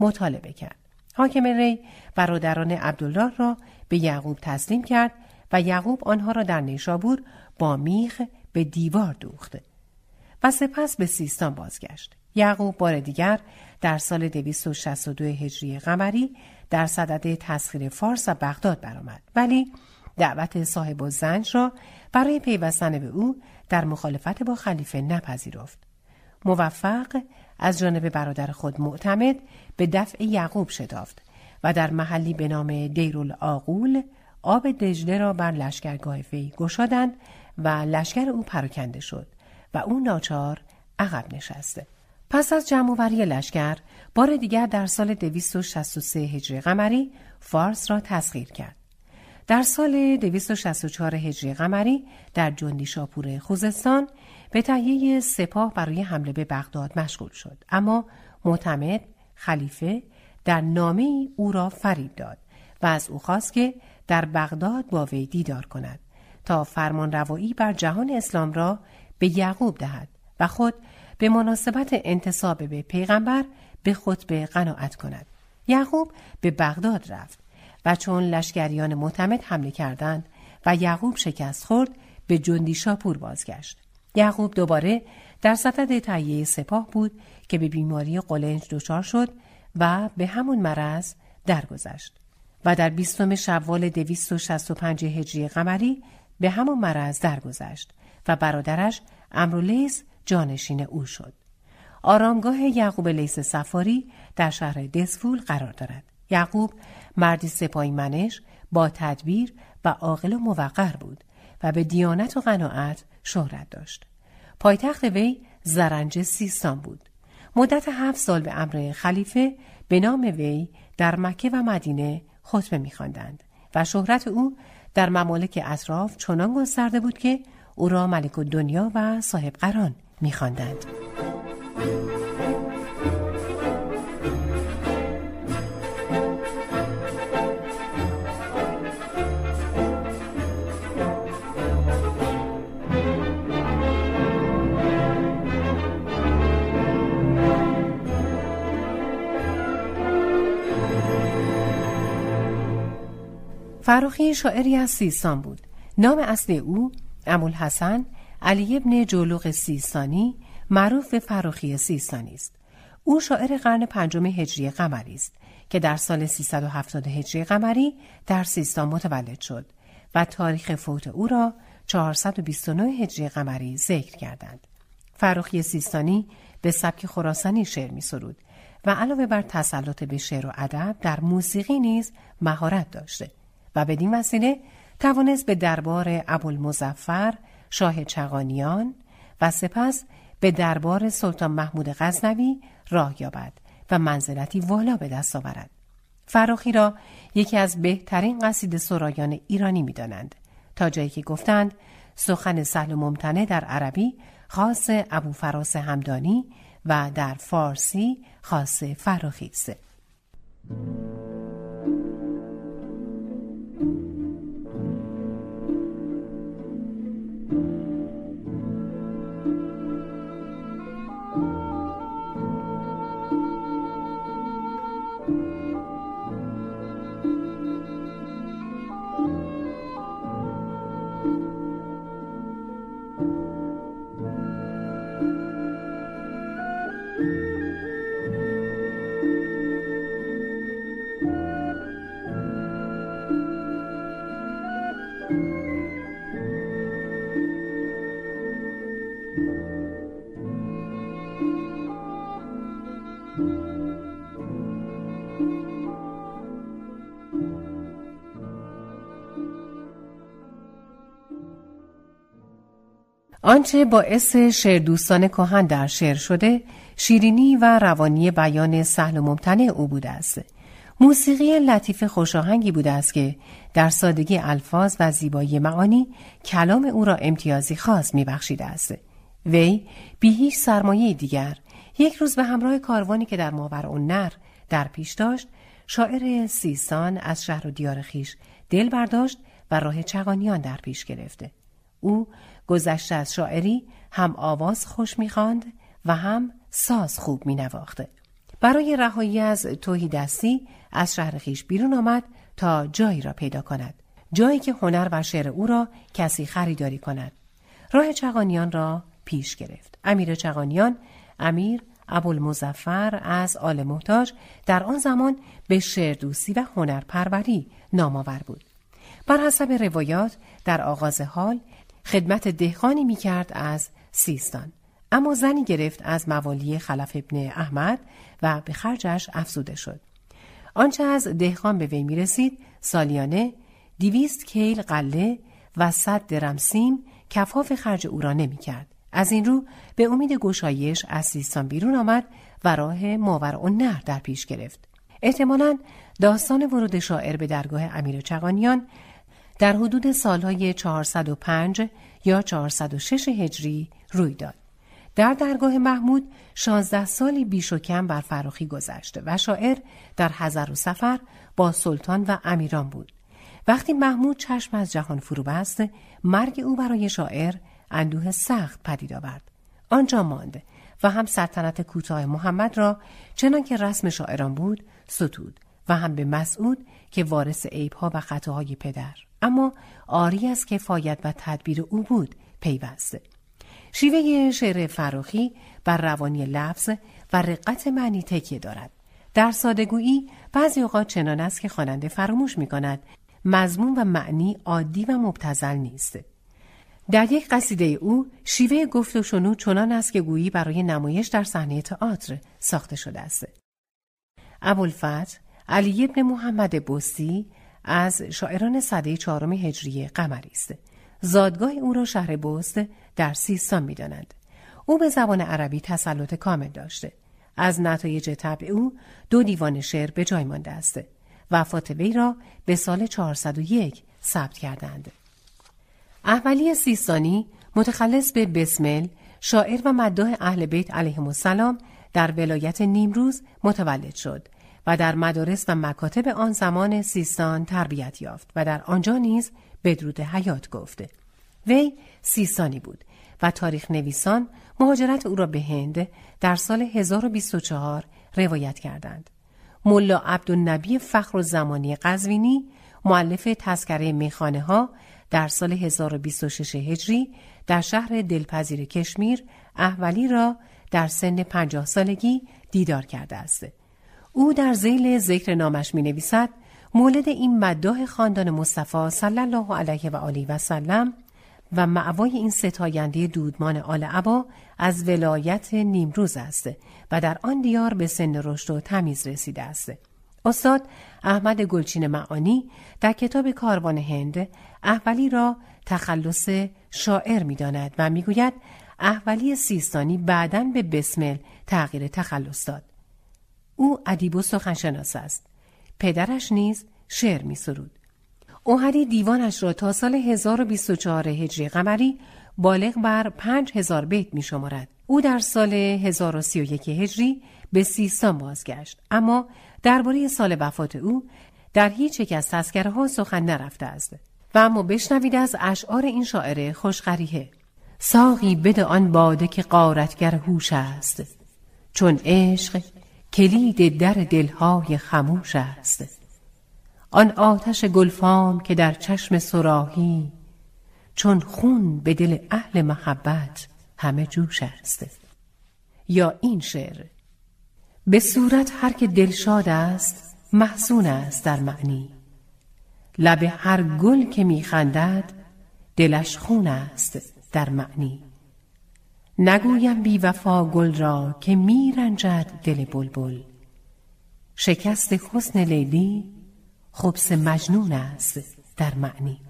مطالبه کرد. حاکم ری برادران عبدالله را به یعقوب تسلیم کرد و یعقوب آنها را در نیشابور با میخ به دیوار دوخته و سپس به سیستان بازگشت. یعقوب بار دیگر در سال 262 هجری قمری در صدد تسخیر فارس و بغداد برآمد ولی دعوت صاحب و زنج را برای پیوستن به او در مخالفت با خلیفه نپذیرفت. موفق از جانب برادر خود معتمد به دفع یعقوب شتافت و در محلی به نام دیرالعاقول آب دجله را بر لشکرگاه وی گشادند و لشکر او پراکنده شد و او ناچار عقب نشسته. پس از جمعوری لشکر بار دیگر در سال 263 هجری قمری فارس را تسخیر کرد. در سال 264 هجری قمری در جندی شاپور خوزستان به تهیه سپاه برای حمله به بغداد مشغول شد اما معتمد خلیفه در نامه او را فرید داد و از او خواست که در بغداد با وی دیدار کند تا فرمان روایی بر جهان اسلام را به یعقوب دهد و خود به مناسبت انتصاب به پیغمبر به خطبه قناعت کند. یعقوب به بغداد رفت و چون لشکریان معتمد حمله کردند و یعقوب شکست خورد به جندی شاپور بازگشت. یعقوب دوباره در صدد تهیه سپاه بود که به بیماری قلنج دچار شد و به همون مرض درگذشت و در بیستم شوال 265 هجری قمری به همون مرض درگذشت و برادرش امرولیس جانشین او شد. آرامگاه یعقوب لیس سفاری در شهر دسفول قرار دارد. یعقوب مردی سپاهی منش با تدبیر و عاقل و موقر بود و به دیانت و قناعت شهرت داشت. پایتخت وی زرنج سیستان بود. مدت هفت سال به امر خلیفه به نام وی در مکه و مدینه خطبه میخواندند و شهرت او در ممالک اطراف چنان گسترده بود که او را ملک دنیا و صاحب قران میخواندند. فروخی شاعری از سیستان بود. نام اصلی او حسن علی ابن جولوق سیستانی معروف به فروخی سیستانی است. او شاعر قرن پنجم هجری قمری است که در سال 370 هجری قمری در سیستان متولد شد و تاریخ فوت او را 429 هجری قمری ذکر کردند. فروخی سیستانی به سبک خراسانی شعر می سرود و علاوه بر تسلط به شعر و ادب در موسیقی نیز مهارت داشته و بدین وسیله توانست به دربار ابوالمظفر شاه چغانیان و سپس به دربار سلطان محمود غزنوی راه یابد و منزلتی والا به دست آورد. فراخی را یکی از بهترین قصید سرایان ایرانی می دانند. تا جایی که گفتند سخن سهل ممتنه در عربی خاص ابو فراس همدانی و در فارسی خاص فراخیسته آنچه باعث شعر دوستان کهن در شعر شده شیرینی و روانی بیان سهل و ممتنع او بوده است. موسیقی لطیف خوشاهنگی بوده است که در سادگی الفاظ و زیبایی معانی کلام او را امتیازی خاص میبخشیده است. وی بی هیچ سرمایه دیگر یک روز به همراه کاروانی که در ماور نر در پیش داشت شاعر سیستان از شهر و دیار خیش دل برداشت و راه چغانیان در پیش گرفته او گذشته از شاعری هم آواز خوش می‌خواند و هم ساز خوب مینواخته. برای رهایی از توهی دستی از شهر خیش بیرون آمد تا جایی را پیدا کند. جایی که هنر و شعر او را کسی خریداری کند. راه چغانیان را پیش گرفت. امیر چغانیان امیر ابوالمظفر از آل محتاج در آن زمان به شعر دوستی و هنر پروری نامآور بود. بر حسب روایات در آغاز حال خدمت دهخانی می کرد از سیستان اما زنی گرفت از موالی خلف ابن احمد و به خرجش افزوده شد آنچه از دهخان به وی می رسید سالیانه دیویست کیل قله و صد درم سیم کفاف خرج او را نمی کرد. از این رو به امید گشایش از سیستان بیرون آمد و راه ماور و نهر در پیش گرفت. احتمالا داستان ورود شاعر به درگاه امیر چغانیان در حدود سالهای 405 یا 406 هجری روی داد. در درگاه محمود 16 سالی بیش و کم بر فراخی گذشته و شاعر در حضر و سفر با سلطان و امیران بود. وقتی محمود چشم از جهان فرو بست، مرگ او برای شاعر اندوه سخت پدید آورد. آنجا ماند و هم سلطنت کوتاه محمد را چنان که رسم شاعران بود ستود و هم به مسعود که وارث عیبها و خطاهای پدر اما آری از کفایت و تدبیر او بود پیوسته. شیوه شعر فراخی بر روانی لفظ و رقت معنی تکیه دارد. در سادگویی بعضی اوقات چنان است که خواننده فراموش می کند مضمون و معنی عادی و مبتزل نیست. در یک قصیده او شیوه گفت و شنو چنان است که گویی برای نمایش در صحنه تئاتر ساخته شده است. ابوالفتح علی ابن محمد بستی از شاعران صده چهارم هجری قمری است. زادگاه او را شهر بست در سیستان می‌دانند او به زبان عربی تسلط کامل داشته از نتایج طبع او دو دیوان شعر به جای مانده است. وفات وی را به سال 401 ثبت کردند. احولی سیستانی متخلص به بسمل شاعر و مداح اهل بیت علیهم السلام در ولایت نیمروز متولد شد. و در مدارس و مکاتب آن زمان سیستان تربیت یافت و در آنجا نیز بدرود حیات گفته وی سیستانی بود و تاریخ نویسان مهاجرت او را به هند در سال 1024 روایت کردند. ملا عبدالنبی فخر و زمانی قزوینی معلف تذکره میخانه ها در سال 1026 هجری در شهر دلپذیر کشمیر احولی را در سن پنجاه سالگی دیدار کرده است. او در زیل ذکر نامش می نویسد مولد این مداح خاندان مصطفی صلی الله علیه و آله و سلم و معوای این ستاینده دودمان آل عبا از ولایت نیمروز است و در آن دیار به سن رشد و تمیز رسیده است. استاد احمد گلچین معانی در کتاب کاروان هند احولی را تخلص شاعر می داند و می گوید احولی سیستانی بعدا به بسمل تغییر تخلص داد. او ادیب و سخنشناس است. پدرش نیز شعر می سرود. اوهدی دیوانش را تا سال 1024 هجری قمری بالغ بر 5000 بیت می شمارد. او در سال 1031 هجری به سیستان بازگشت اما درباره سال وفات او در هیچ یک از تذکره ها سخن نرفته است و اما بشنوید از اشعار این شاعر خوشقریه ساقی بده آن باده که قارتگر هوش است چون عشق کلید در دلهای خموش است. آن آتش گلفام که در چشم سراهی چون خون به دل اهل محبت همه جوش است. یا این شعر به صورت هر که دلشاد است محزون است در معنی. لب هر گل که میخندد دلش خون است در معنی. نگویم بی وفا گل را که میرنجد دل بلبل شکست حسن لیلی خبس مجنون است در معنی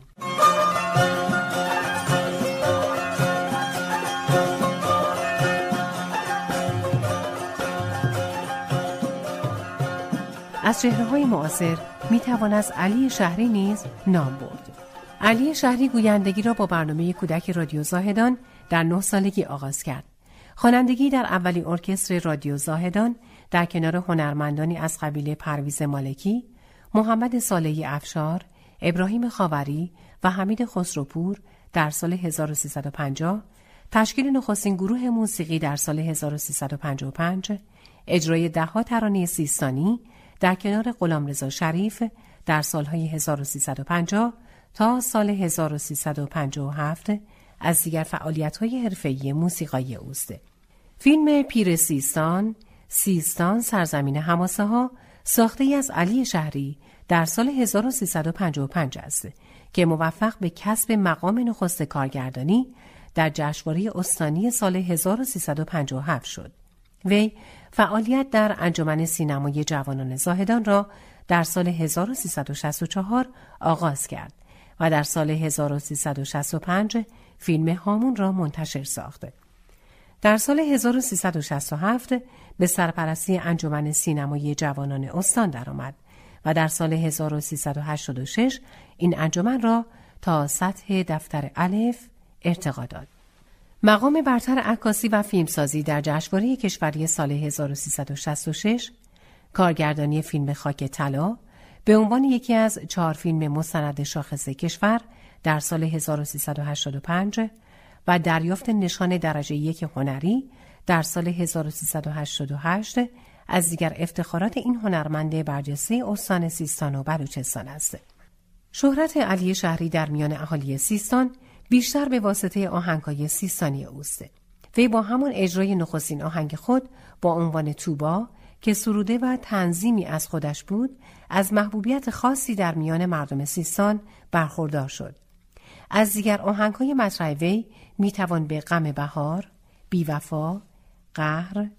از چهره های معاصر می توان از علی شهری نیز نام برد. علی شهری گویندگی را با برنامه کودک رادیو زاهدان در نه سالگی آغاز کرد. خوانندگی در اولی ارکستر رادیو زاهدان در کنار هنرمندانی از قبیله پرویز مالکی، محمد صالحی افشار، ابراهیم خاوری و حمید خسروپور در سال 1350 تشکیل نخستین گروه موسیقی در سال 1355 اجرای دهها ترانه سیستانی در کنار غلامرضا شریف در سالهای 1350 تا سال 1357 از دیگر فعالیت‌های حرفه‌ای موسیقایی اوست. فیلم پیر سیستان، سیستان سرزمین حماسه ها ساخته از علی شهری در سال 1355 است که موفق به کسب مقام نخست کارگردانی در جشنواره استانی سال 1357 شد. وی فعالیت در انجمن سینمای جوانان زاهدان را در سال 1364 آغاز کرد و در سال 1365 فیلم هامون را منتشر ساخته. در سال 1367 به سرپرستی انجمن سینمای جوانان استان درآمد و در سال 1386 این انجمن را تا سطح دفتر الف ارتقا داد. مقام برتر عکاسی و فیلمسازی در جشنواره کشوری سال 1366 کارگردانی فیلم خاک طلا به عنوان یکی از چهار فیلم مستند شاخص کشور در سال 1385 و دریافت نشان درجه یک هنری در سال 1388 از دیگر افتخارات این هنرمند برجسته استان سیستان و بلوچستان است. شهرت علی شهری در میان اهالی سیستان بیشتر به واسطه آهنگهای سیستانی اوست. وی با همون اجرای نخستین آهنگ خود با عنوان توبا که سروده و تنظیمی از خودش بود از محبوبیت خاصی در میان مردم سیستان برخوردار شد. از دیگر آهنگهای مطرح وی می‌توان به غم بهار، بیوفا، قهر،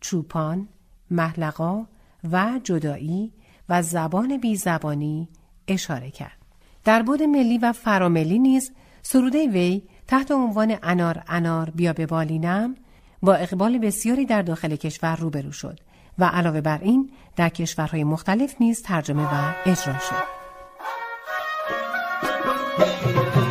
چوپان، محلقا و جدایی و زبان بیزبانی اشاره کرد. در بود ملی و فراملی نیز سروده وی تحت عنوان انار انار بیا به بالینم با اقبال بسیاری در داخل کشور روبرو شد و علاوه بر این در کشورهای مختلف نیز ترجمه و اجرا شد. Thank you.